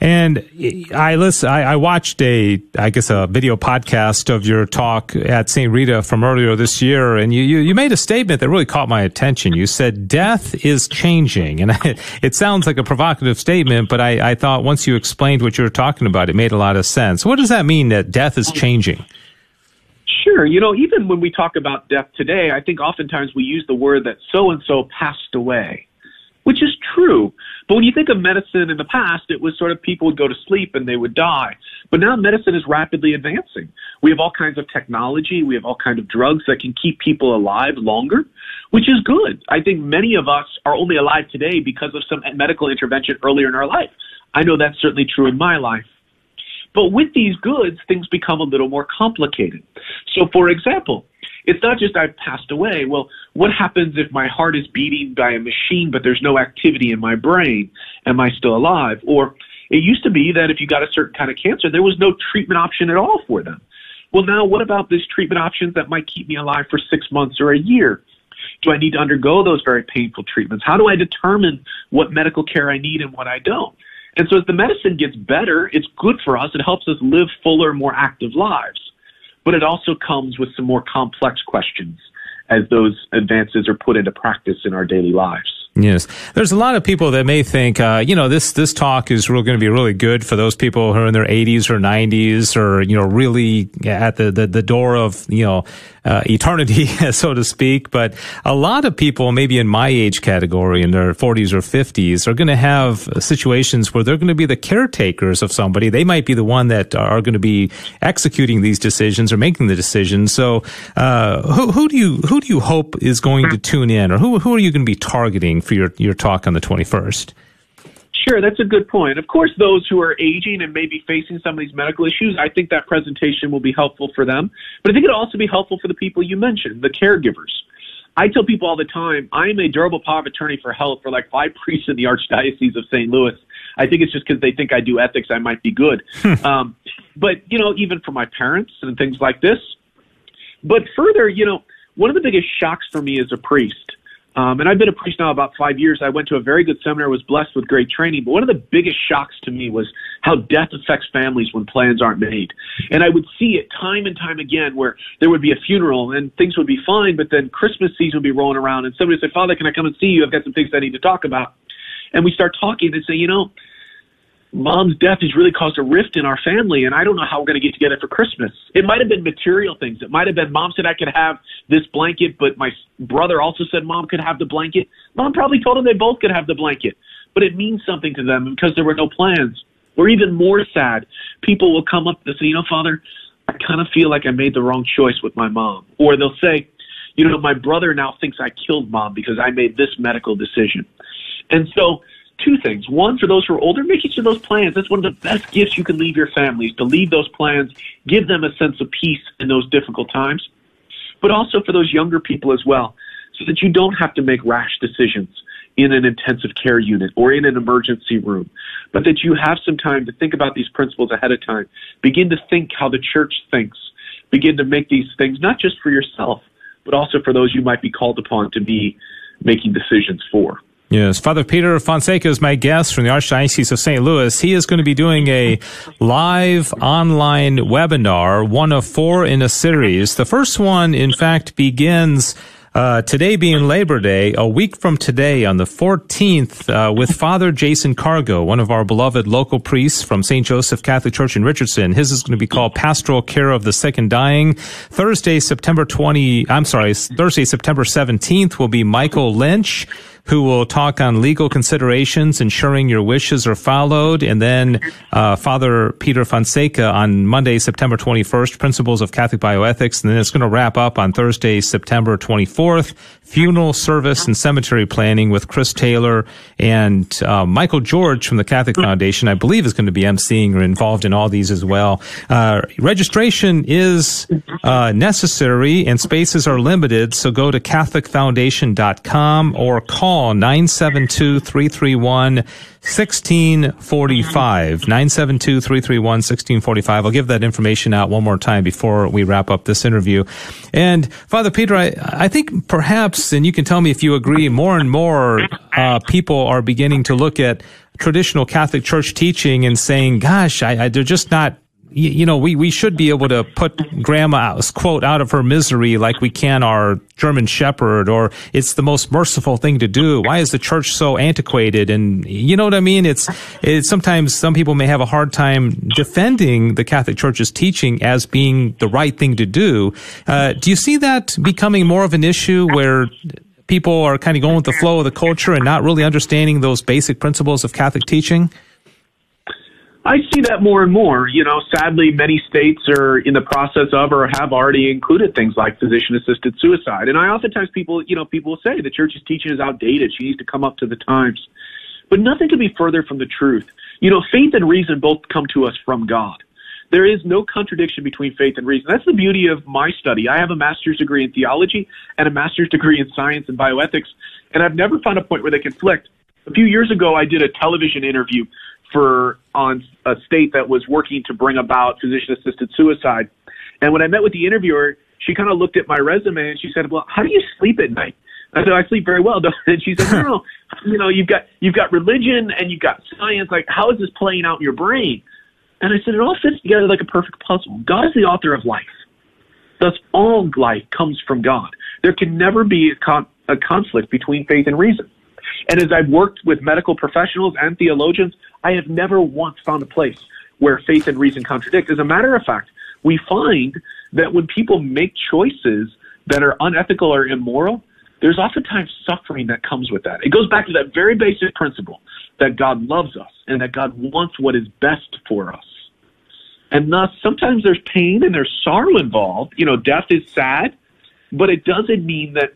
S3: And I listen. I, I, watched a, I guess, a video podcast of your talk at St. Rita from earlier this year, and you, you, you made a statement that really caught my attention. You said death is changing, and it, it sounds like a provocative statement, but I, I thought once you explained what you were talking about, it made a lot of sense. What does that mean that death is changing?
S9: Sure. You know, even when we talk about death today, I think oftentimes we use the word that so and so passed away which is true. But when you think of medicine in the past, it was sort of people would go to sleep and they would die. But now medicine is rapidly advancing. We have all kinds of technology. We have all kinds of drugs that can keep people alive longer, which is good. I think many of us are only alive today because of some medical intervention earlier in our life. I know that's certainly true in my life. But with these goods, things become a little more complicated. So, for example, it's not just I've passed away. Well, what happens if my heart is beating by a machine, but there's no activity in my brain? Am I still alive? Or it used to be that if you got a certain kind of cancer, there was no treatment option at all for them. Well, now what about these treatment options that might keep me alive for six months or a year? Do I need to undergo those very painful treatments? How do I determine what medical care I need and what I don't? And so as the medicine gets better, it's good for us. It helps us live fuller, more active lives but it also comes with some more complex questions as those advances are put into practice in our daily lives.
S3: Yes, there's a lot of people that may think, uh, you know, this this talk is going to be really good for those people who are in their 80s or 90s, or you know, really at the the, the door of you know uh, eternity, so to speak. But a lot of people, maybe in my age category, in their 40s or 50s, are going to have situations where they're going to be the caretakers of somebody. They might be the one that are going to be executing these decisions or making the decisions. So, uh, who, who do you who do you hope is going to tune in, or who who are you going to be targeting for your your talk on the 21st?
S9: Sure, that's a good point. Of course, those who are aging and maybe facing some of these medical issues, I think that presentation will be helpful for them. But I think it'll also be helpful for the people you mentioned, the caregivers. I tell people all the time, I'm a durable power of attorney for health for like five priests in the Archdiocese of St. Louis. I think it's just because they think I do ethics, I might be good. um, but, you know, even for my parents and things like this. But further, you know, one of the biggest shocks for me as a priest um, and I've been a priest now about five years. I went to a very good seminary, was blessed with great training. But one of the biggest shocks to me was how death affects families when plans aren't made. And I would see it time and time again where there would be a funeral and things would be fine, but then Christmas season would be rolling around and somebody would say, Father, can I come and see you? I've got some things I need to talk about. And we start talking and say, you know, mom's death has really caused a rift in our family and I don't know how we're going to get together for Christmas. It might have been material things. It might have been mom said I could have this blanket, but my brother also said mom could have the blanket. Mom probably told them they both could have the blanket, but it means something to them because there were no plans. Or even more sad, people will come up and say, you know, father, I kind of feel like I made the wrong choice with my mom. Or they'll say, you know, my brother now thinks I killed mom because I made this medical decision. And so two things. One, for those who are older, make each of those plans. That's one of the best gifts you can leave your families, to leave those plans, give them a sense of peace in those difficult times. But also for those younger people as well, so that you don't have to make rash decisions in an intensive care unit or in an emergency room, but that you have some time to think about these principles ahead of time. Begin to think how the church thinks. Begin to make these things not just for yourself, but also for those you might be called upon to be making decisions for.
S3: Yes, Father Peter Fonseca is my guest from the Archdiocese of St. Louis. He is going to be doing a live online webinar, one of four in a series. The first one, in fact, begins uh, today being Labor Day, a week from today on the 14th, uh, with Father Jason Cargo, one of our beloved local priests from St. Joseph Catholic Church in Richardson. His is going to be called Pastoral Care of the Sick and Dying. Thursday, September 20, I'm sorry, Thursday, September 17th will be Michael Lynch who will talk on legal considerations, ensuring your wishes are followed, and then uh, Father Peter Fonseca on Monday, September 21st, Principles of Catholic Bioethics, and then it's going to wrap up on Thursday, September 24th, Funeral Service and Cemetery Planning with Chris Taylor and uh, Michael George from the Catholic Foundation, I believe is going to be emceeing or involved in all these as well. Uh, registration is uh, necessary and spaces are limited, so go to CatholicFoundation.com or call call 972 331 1645. 972 331 1645. I'll give that information out one more time before we wrap up this interview. And Father Peter, I, I think perhaps, and you can tell me if you agree, more and more uh, people are beginning to look at traditional Catholic Church teaching and saying, gosh, I, I, they're just not you, you know, we, we should be able to put grandma's quote out of her misery like we can our German Shepherd, or it's the most merciful thing to do. Why is the church so antiquated? And you know what I mean? It's, it's sometimes some people may have a hard time defending the Catholic Church's teaching as being the right thing to do. Uh, do you see that becoming more of an issue where people are kind of going with the flow of the culture and not really understanding those basic principles of Catholic teaching?
S9: I see that more and more. You know, sadly, many states are in the process of or have already included things like physician assisted suicide. And I oftentimes people, you know, people will say the church's teaching is outdated. She needs to come up to the times. But nothing could be further from the truth. You know, faith and reason both come to us from God. There is no contradiction between faith and reason. That's the beauty of my study. I have a master's degree in theology and a master's degree in science and bioethics, and I've never found a point where they conflict. A few years ago, I did a television interview for on a state that was working to bring about physician assisted suicide. And when I met with the interviewer, she kind of looked at my resume and she said, "Well, how do you sleep at night?" I said, "I sleep very well." And she said, "No, no, you know, you've got you've got religion and you've got science. Like, how is this playing out in your brain?" And I said, "It all fits together like a perfect puzzle. God is the author of life. Thus, all life comes from God. There can never be a, con- a conflict between faith and reason." And as I've worked with medical professionals and theologians, I have never once found a place where faith and reason contradict. As a matter of fact, we find that when people make choices that are unethical or immoral, there's oftentimes suffering that comes with that. It goes back to that very basic principle that God loves us and that God wants what is best for us. And thus, sometimes there's pain and there's sorrow involved. You know, death is sad, but it doesn't mean that,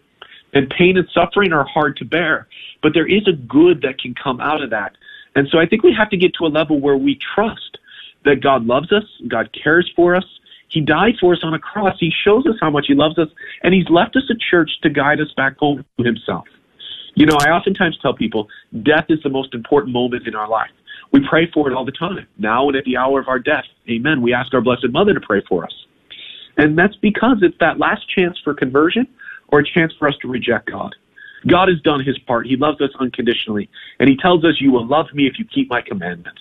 S9: and pain and suffering are hard to bear. But there is a good that can come out of that And so I think we have to get to a level where we trust that God loves us, God cares for us. He died for us on a cross. He shows us how much He loves us, and He's left us a church to guide us back home to Himself. You know, I oftentimes tell people death is the most important moment in our life. We pray for it all the time. Now and at the hour of our death, amen. We ask our Blessed Mother to pray for us. And that's because it's that last chance for conversion or a chance for us to reject God. God has done his part. He loves us unconditionally. And he tells us, You will love me if you keep my commandments.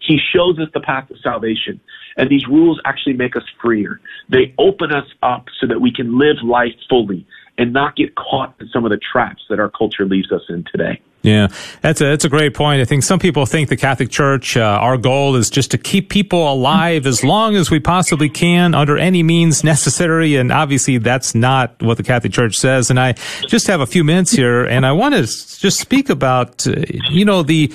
S9: He shows us the path of salvation. And these rules actually make us freer. They open us up so that we can live life fully and not get caught in some of the traps that our culture leaves us in today.
S3: Yeah, that's a that's a great point. I think some people think the Catholic Church, uh, our goal is just to keep people alive as long as we possibly can under any means necessary, and obviously that's not what the Catholic Church says. And I just have a few minutes here, and I want to just speak about, uh, you know, the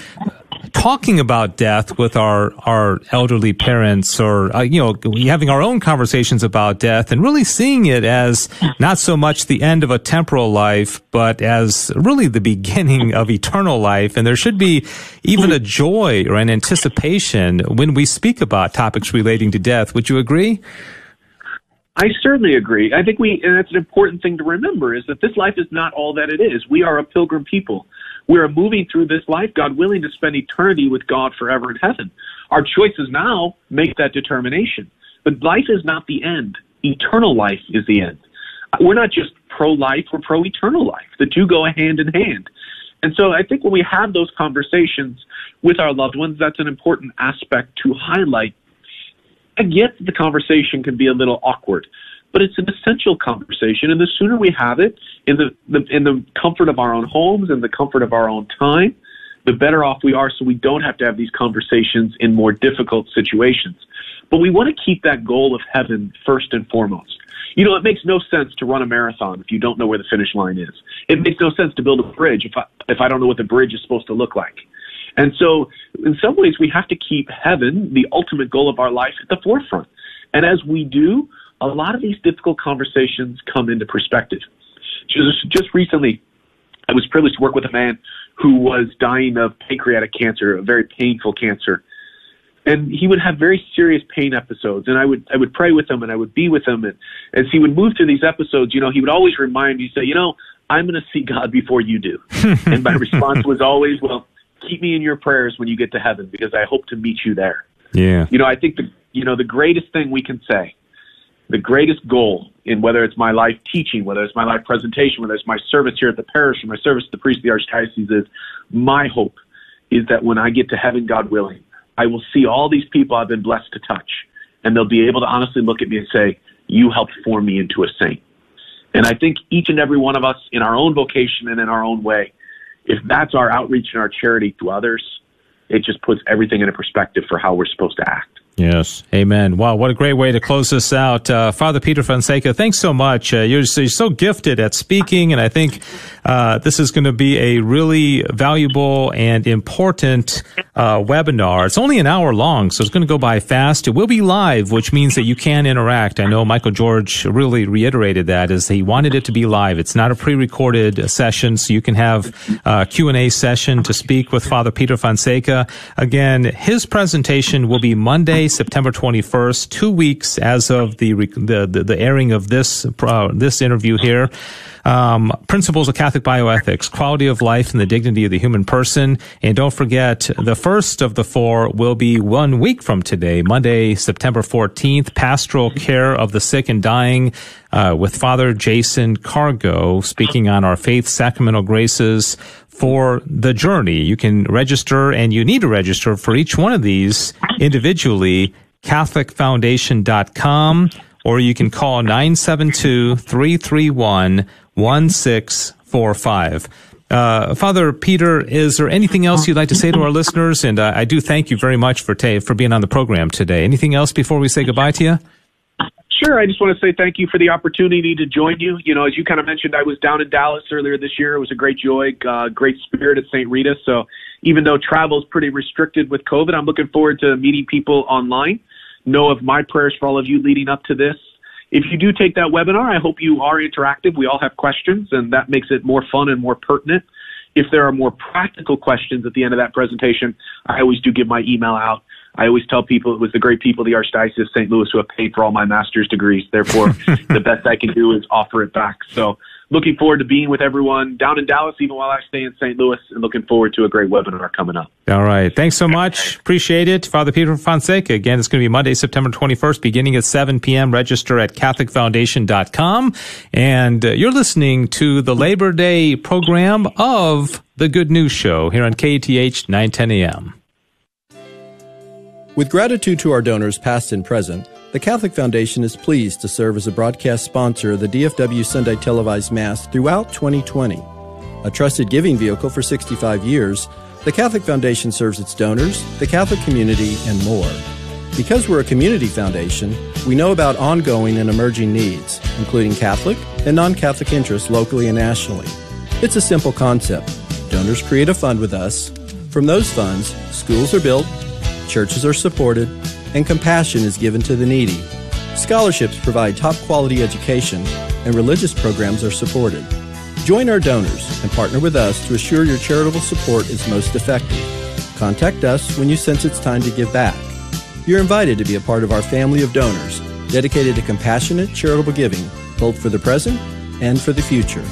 S3: talking about death with our our elderly parents or uh, you know having our own conversations about death and really seeing it as not so much the end of a temporal life but as really the beginning of eternal life and there should be even a joy or an anticipation when we speak about topics relating to death would you agree
S9: I certainly agree. I think we, and that's an important thing to remember, is that this life is not all that it is. We are a pilgrim people. We are moving through this life, God willing, to spend eternity with God forever in heaven. Our choices now make that determination. But life is not the end. Eternal life is the end. We're not just pro life, we're pro eternal life. The two go hand in hand. And so I think when we have those conversations with our loved ones, that's an important aspect to highlight. I get the conversation can be a little awkward but it's an essential conversation. And the sooner we have it in the, the in the comfort of our own homes and the comfort of our own time, the better off we are. So we don't have to have these conversations in more difficult situations. But we want to keep that goal of heaven first and foremost. You know, it makes no sense to run a marathon if you don't know where the finish line is. It makes no sense to build a bridge if I, if I don't know what the bridge is supposed to look like. And so, in some ways, we have to keep heaven, the ultimate goal of our life, at the forefront. And as we do, a lot of these difficult conversations come into perspective. Just, just recently, I was privileged to work with a man who was dying of pancreatic cancer, a very painful cancer. And he would have very serious pain episodes, and I would I would pray with him, and I would be with him, and as he would move through these episodes, you know, he would always remind me, say, you know, I'm going to see God before you do. and my response was always, well, keep me in your prayers when you get to heaven, because I hope to meet you there.
S3: Yeah.
S9: You know, I think the you know the greatest thing we can say the greatest goal in whether it's my life teaching, whether it's my life presentation, whether it's my service here at the parish or my service to the priest of the archdiocese is my hope is that when I get to heaven, God willing, I will see all these people I've been blessed to touch and they'll be able to honestly look at me and say, you helped form me into a saint. And I think each and every one of us in our own vocation and in our own way, if that's our outreach and our charity to others, it just puts everything in a perspective for how we're supposed to act.
S3: Yes. Amen. Wow. What a great way to close this out. Uh, Father Peter Fonseca, thanks so much. Uh, you're, you're, so gifted at speaking, and I think uh, this is going to be a really valuable and important uh, webinar. It's only an hour long, so it's going to go by fast. It will be live, which means that you can interact. I know Michael George really reiterated that as he wanted it to be live. It's not a pre-recorded session, so you can have a uh, Q&A session to speak with Father Peter Fonseca. Again, his presentation will be Monday, September 21st, two weeks as of the the, the, the airing of this uh, this interview here. Um, principles of Catholic bioethics, quality of life, and the dignity of the human person. And don't forget, the first of the four will be one week from today, Monday, September 14th, pastoral care of the sick and dying. Uh, with Father Jason Cargo speaking on our faith sacramental graces for the journey. You can register and you need to register for each one of these individually, catholicfoundation.com, or you can call 972-331-1645. Uh, Father Peter, is there anything else you'd like to say to our listeners? And uh, I do thank you very much for ta- for being on the program today. Anything else before we say goodbye to you?
S9: Sure. I just want to say thank you for the opportunity to join you. You know, as you kind of mentioned, I was down in Dallas earlier this year. It was a great joy, uh, great spirit at St. Rita. So even though travel is pretty restricted with COVID, I'm looking forward to meeting people online. Know of my prayers for all of you leading up to this. If you do take that webinar, I hope you are interactive. We all have questions, and that makes it more fun and more pertinent. If there are more practical questions at the end of that presentation, I always do give my email out. I always tell people it was the great people of the Archdiocese of St. Louis who have paid for all my master's degrees. Therefore, the best I can do is offer it back. So looking forward to being with everyone down in Dallas, even while I stay in St. Louis, and looking forward to a great webinar coming up.
S3: All right. Thanks so much. Appreciate it. Father Peter Fonseca. Again, it's going to be Monday, September 21st, beginning at 7 p.m. Register at CatholicFoundation.com. And uh, you're listening to the Labor Day program of The Good News Show here on KATH 910 a.m.
S10: With gratitude to our donors, past and present, the Catholic Foundation is pleased to serve as a broadcast sponsor of the DFW Sunday televised Mass throughout 2020. A trusted giving vehicle for 65 years, the Catholic Foundation serves its donors, the Catholic community, and more. Because we're a community foundation, we know about ongoing and emerging needs, including Catholic and non Catholic interests locally and nationally. It's a simple concept. Donors create a fund with us. From those funds, schools are built, churches are supported, and compassion is given to the needy. Scholarships provide top quality education, and religious programs are supported. Join our donors and partner with us to assure your charitable support is most effective. Contact us when you sense it's time to give back. You're invited to be a part of our family of donors dedicated to compassionate charitable giving, both for the present and for the future.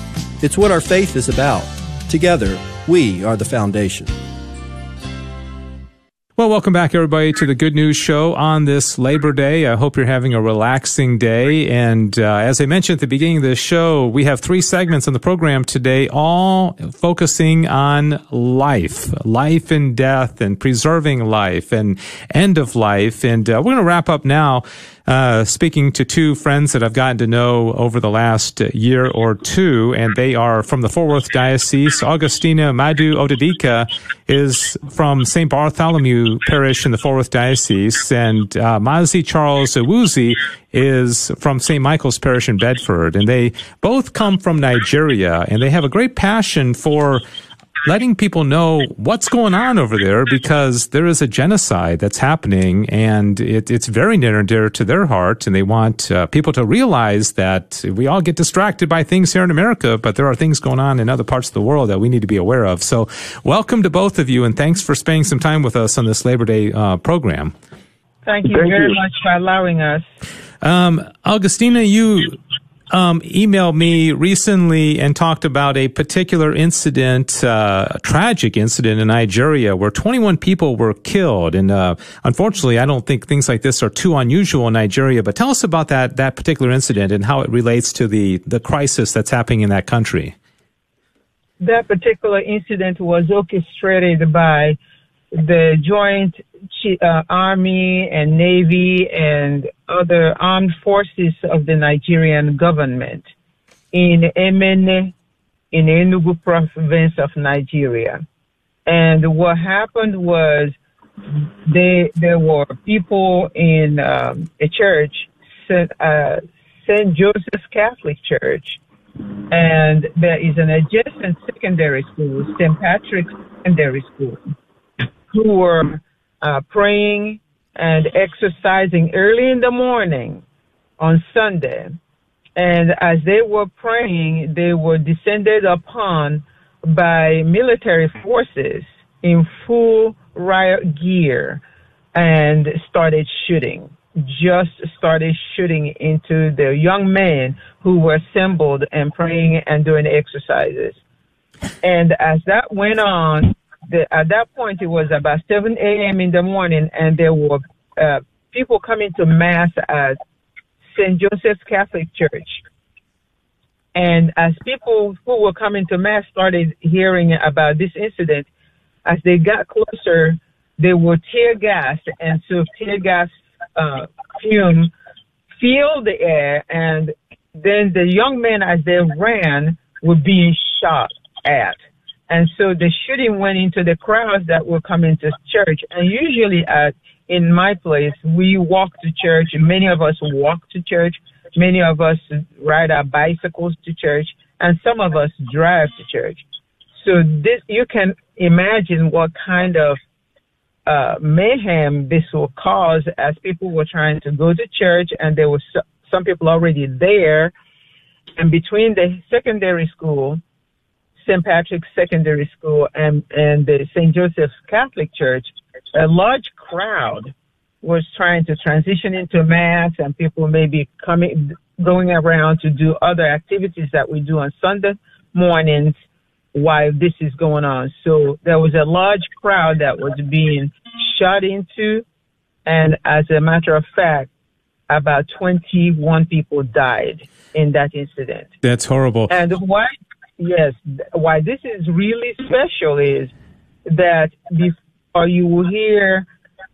S10: It's what our faith is about. Together, we are the foundation.
S3: Well, welcome back, everybody, to the Good News Show on this Labor Day. I hope you're having a relaxing day. And uh, as I mentioned at the beginning of the show, we have three segments on the program today, all focusing on life, life and death, and preserving life, and end of life. And uh, we're going to wrap up now uh, speaking to two friends that I've gotten to know over the last year or two, and they are from the Fort Worth Diocese. Augustina Madu Odedika is from St. Bartholomew Parish in the Fort Worth Diocese, and uh, Mazi Charles Ewuzi is from St. Michael's Parish in Bedford, and they both come from Nigeria, and they have a great passion for letting people know what's going on over there because there is a genocide that's happening and it, it's very near and dear to their heart. And they want uh, people to realize that we all get distracted by things here in America, but there are things going on in other parts of the world that we need to be aware of. So, welcome to both of you and thanks for spending some time with us on this Labor Day uh, program.
S11: Thank you
S9: Thank
S11: very
S9: you.
S11: much for allowing us.
S3: Um, Augustina, you um, emailed me recently and talked about a particular incident, uh, a tragic incident in Nigeria where 21 people were killed. And uh, unfortunately, I don't think things like this are too unusual in Nigeria. But tell us about that that particular incident and how it relates to the the crisis that's happening in that country.
S11: That particular incident was orchestrated by the Joint uh, Army and Navy and other armed forces of the Nigerian government in Emene, in Enugu province of Nigeria. And what happened was they, there were people in um, a church, St. Uh, St. Joseph's Catholic Church, and there is an adjacent secondary school, St. Patrick's Secondary School, who were uh, praying and exercising early in the morning on Sunday. And as they were praying, they were descended upon by military forces in full riot gear and started shooting. Just started shooting into the young men who were assembled and praying and doing exercises. And as that went on, the, at that point it was about 7 a.m. in the morning, and there were uh, people coming to mass at St. Joseph's Catholic Church. And as people who were coming to mass started hearing about this incident, as they got closer, they were tear gassed, and so tear gas uh, fume filled the air, and then the young men, as they ran, were being shot at. And so the shooting went into the crowds that were coming to church. And usually at in my place, we walk to church. Many of us walk to church. Many of us ride our bicycles to church, and some of us drive to church. So this, you can imagine what kind of uh, mayhem this will cause as people were trying to go to church, and there were so, some people already there. And between the secondary school, St. Patrick's Secondary School, and and the St. Joseph's Catholic Church, a large crowd was trying to transition into mass and people may be coming going around to do other activities that we do on Sunday mornings while this is going on. So there was a large crowd that was being shot into and as a matter of fact about 21 people died in that incident.
S3: That's horrible.
S11: And why yes, why this is really special is that before you will hear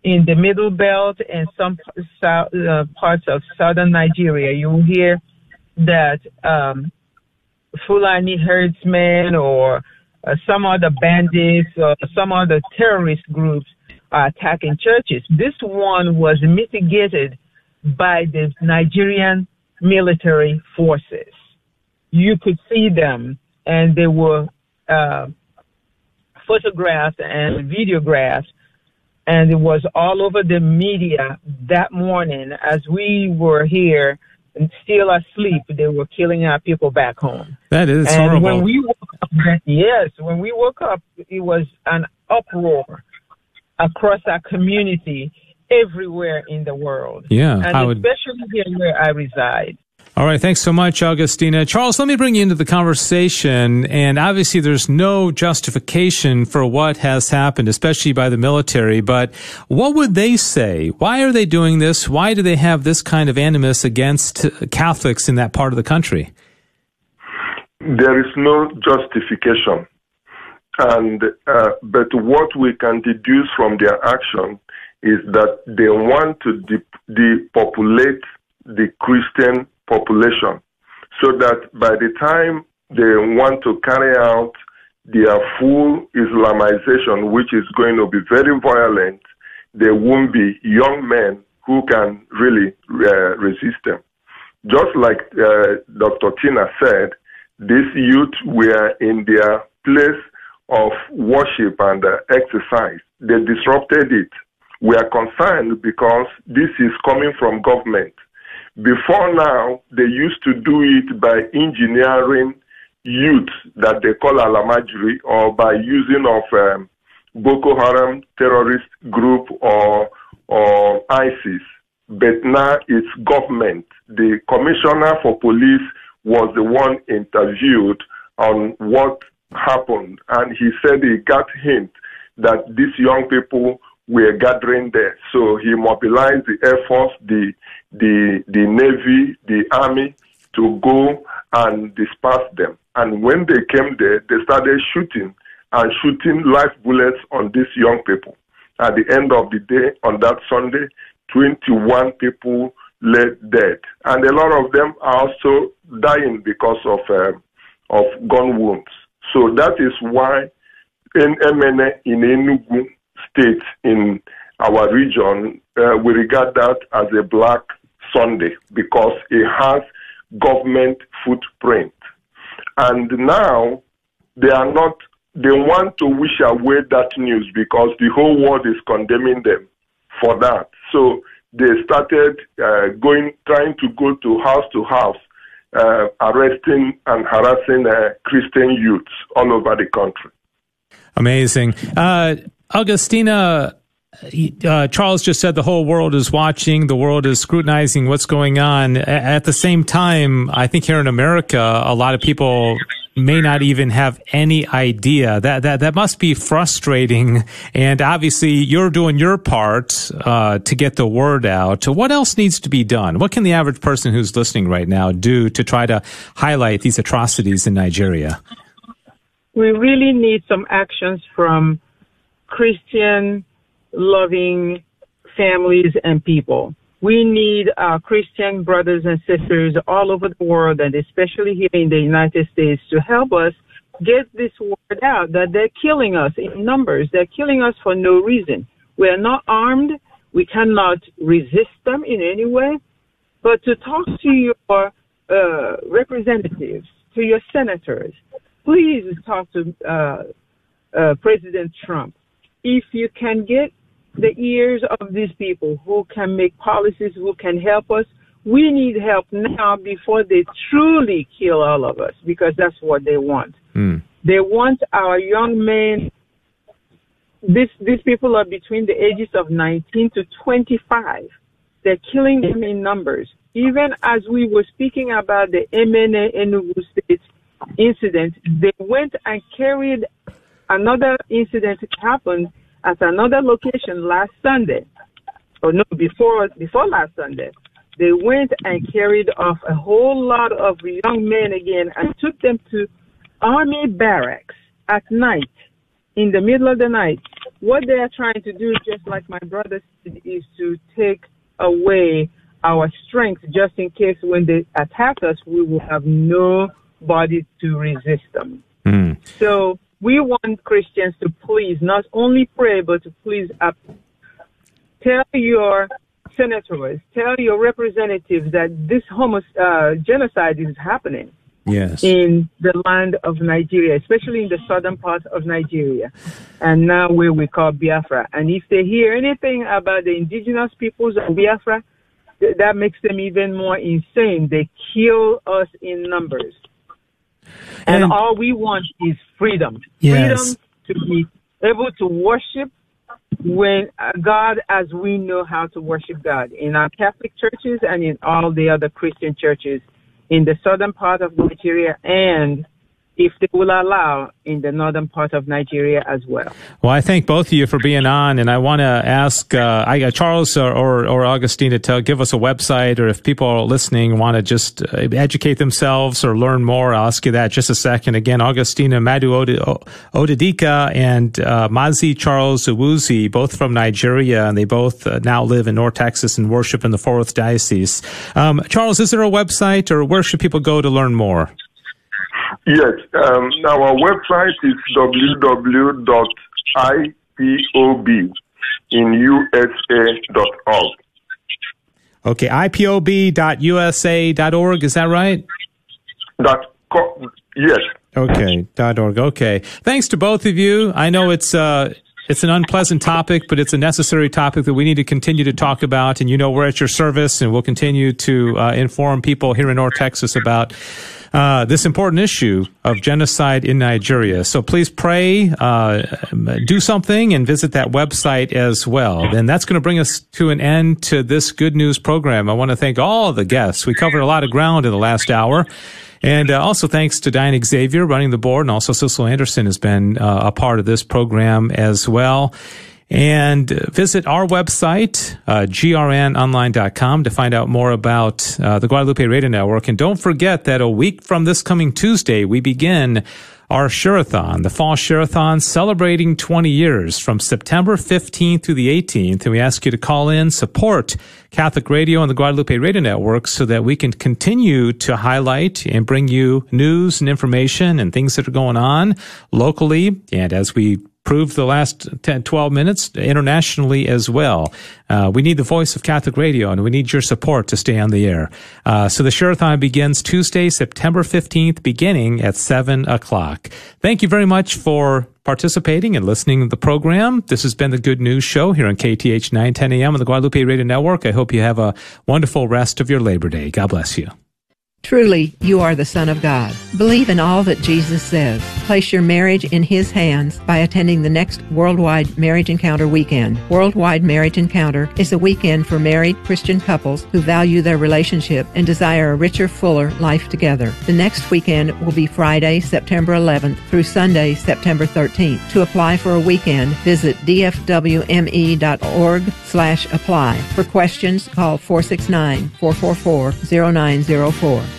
S11: in the middle belt and some south, uh, parts of southern Nigeria, you will hear that um, Fulani herdsmen or uh, some other bandits or some other terrorist groups are attacking churches. This one was mitigated by the Nigerian military forces. You could see them and they were uh, photographed and videographed and it was all over the media that morning as we were here and still asleep. They were killing our people back home.
S3: That is
S11: and
S3: horrible.
S11: When we woke up, yes, when we woke up, it was an uproar across our community everywhere in the world.
S3: Yeah,
S11: and
S3: I would-
S11: especially here where I reside.
S3: All right, thanks so much, Augustina. Charles, let me bring you into the conversation. And obviously, there's no justification for what has happened, especially by the military. But what would they say? Why are they doing this? Why do they have this kind of animus against Catholics in that part of the country?
S12: there is no justification. And uh, but what we can deduce from their action is that they want to depopulate the Christian population, so that by the time they want to carry out their full Islamization, which is going to be very violent, there won't be young men who can really uh, resist them. Just like uh, Dr. Tina said, these youth were in their place of worship and uh, exercise. They disrupted it. We are concerned because this is coming from government. Before now, they used to do it by engineering youth that they call almajiri or by using of um, Boko Haram terrorist group or or ISIS. But now it's government. The commissioner for police was the one interviewed on what happened, and he said he got hint that these young people were gathering there. So he mobilized the Air Force, the the the Navy, the Army to go and disperse them. And when they came there, they started shooting and shooting live bullets on these young people. At the end of the day, on that Sunday, 21 people lay dead, and a lot of them are also dying because of um, of gun wounds. So that is why in Emene in Enugu state in our region, uh, we regard that as a Black Sunday because it has government footprint. And now they are not, they want to wish away that news because the whole world is condemning them for that. So they started uh, going, trying to go to house to house, uh, arresting and harassing uh, Christian youths all over the country.
S3: Amazing. Uh, Augustina, uh, Charles just said the whole world is watching, the world is scrutinizing what's going on. At the same time, I think here in America, a lot of people may not even have any idea. That that that must be frustrating. And obviously, you're doing your part uh, to get the word out. What else needs to be done? What can the average person who's listening right now do to try to highlight these atrocities in Nigeria?
S11: we really need some actions from Christian loving families and people. We need our Christian brothers and sisters all over the world and especially here in the United States to help us get this word out that they're killing us in numbers. They're killing us for no reason. We are not armed. We cannot resist them in any way. But to talk to your uh, representatives, to your senators, please talk to uh, uh, President Trump. If you can get the ears of these people who can make policies, who can help us, we need help now before they truly kill all of us because that's what they want. Hmm. They want our young men this, these people are between the ages of 19 to 25. They're killing them in numbers. Even as we were speaking about the Emene Enugu State incident, they went and carried another incident happened at another location last Sunday, or no, before before last Sunday. They went and carried off a whole lot of young men again and took them to army barracks at night, in the middle of the night. What they are trying to do, just like my brother said, is to take away our strength just in case when they attack us, we will have nobody to resist them.
S3: Mm.
S11: So we want Christians to please not only pray, but to please up. Tell your senators, tell your representatives that this homo- uh, genocide is happening
S3: Yes.
S11: in the land of Nigeria, especially in the southern part of Nigeria, and now where we call Biafra. And if they hear anything about the indigenous peoples of Biafra, th- that makes them even more insane. They kill us in numbers. And,
S3: And-
S11: all we want is freedom.
S3: Yes.
S11: Freedom to be able to worship when uh, God as we know how to worship God in our Catholic churches and in all the other Christian churches in the southern part of Nigeria and if they will allow in the northern part of Nigeria as well.
S3: Well, I thank both of you for being on, and I want to ask uh, I, uh, Charles or, or, or Augustina to tell, give us a website, or if people are listening want to just uh, educate themselves or learn more, I'll ask you that just a second. Again, Augustina Madu Od- Odedika and uh, Mazi Charles Uwuzi, both from Nigeria, and they both uh, now live in North Texas and worship in the Fort Worth Diocese. Um, Charles, is there a website, or where should people go to learn more?
S12: Yes, um, our website is www.ipob.usa.org.
S3: Okay, ipob.usa.org, is that right?
S12: That co- yes.
S3: Okay, dot .org. Okay. Thanks to both of you. I know it's uh it's an unpleasant topic, but it's a necessary topic that we need to continue to talk about. And you know, we're at your service, and we'll continue to uh, inform people here in North Texas about uh, this important issue of genocide in Nigeria. So please pray, uh, do something, and visit that website as well. And that's going to bring us to an end to this good news program. I want to thank all the guests. We covered a lot of ground in the last hour. And uh, also thanks to Diane Xavier running the board, and also Cecil Anderson has been uh, a part of this program as well. And visit our website, uh, grnonline.com, to find out more about uh, the Guadalupe Radio Network. And don't forget that a week from this coming Tuesday, we begin our Sharathon, the Fall Sharathon, celebrating 20 years from September 15th through the 18th. And we ask you to call in, support Catholic Radio and the Guadalupe Radio Network so that we can continue to highlight and bring you news and information and things that are going on locally. And as we proved the last 10, 12 minutes internationally as well. Uh, we need the voice of Catholic Radio and we need your support to stay on the air. Uh, so the Sharathon begins Tuesday, September 15th, beginning at 7 o'clock. Thank you very much for participating and listening to the program. This has been the Good News Show here on KATH 910 AM on the Guadalupe Radio Network. I hope you have a wonderful rest of your Labor Day. God bless you.
S13: Truly, you are the Son of God. Believe in all that Jesus says. Place your marriage in His hands by attending the next Worldwide Marriage Encounter weekend. Worldwide Marriage Encounter is a weekend for married Christian couples who value their relationship and desire a richer, fuller life together. The next weekend will be Friday, September 11th through Sunday, September 13th. To apply for a weekend, visit dfwme.org slash apply. For questions, call 469-444-0904.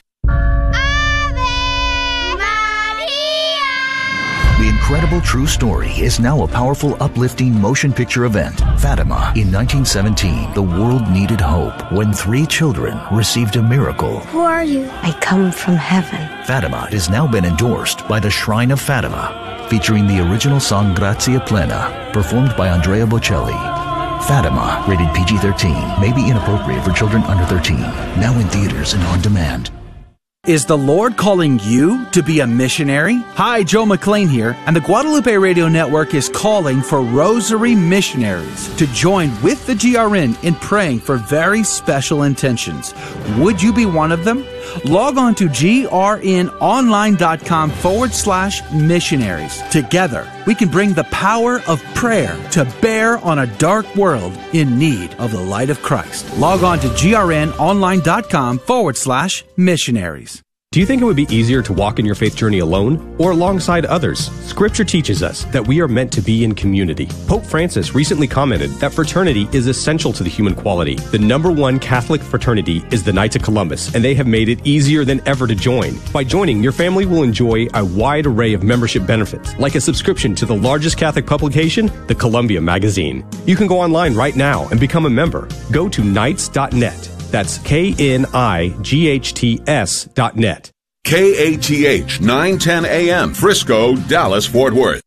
S14: Incredible true story is now a powerful, uplifting motion picture event. Fatima. In 1917, the world needed hope when three children received a miracle.
S15: Who are you? I come from heaven.
S14: Fatima has now been endorsed by the Shrine of Fatima, featuring the original song Gratia Plena, performed by Andrea Bocelli. Fatima, rated PG 13, may be inappropriate for children under 13. Now in theaters and on demand.
S16: Is the Lord calling you to be a missionary? Hi, Joe McLean here, and the Guadalupe Radio Network is calling for Rosary missionaries to join with the GRN in praying for very special intentions. Would you be one of them? Log on to grnonline.com forward slash missionaries. Together, we can bring the power of prayer to bear on a dark world in need of the light of Christ. Log on to grnonline.com forward slash missionaries.
S17: Do you think it would be easier to walk in your faith journey alone or alongside others? Scripture teaches us that we are meant to be in community. Pope Francis recently commented that fraternity is essential to the human quality. The number one Catholic fraternity is the Knights of Columbus, and they have made it easier than ever to join. By joining, your family will enjoy a wide array of membership benefits, like a subscription to the largest Catholic publication, the Columbia Magazine. You can go online right now and become a member. Go to knights.net. That's K N I G H T S dot net.
S2: KATH 910 AM, Frisco, Dallas, Fort Worth.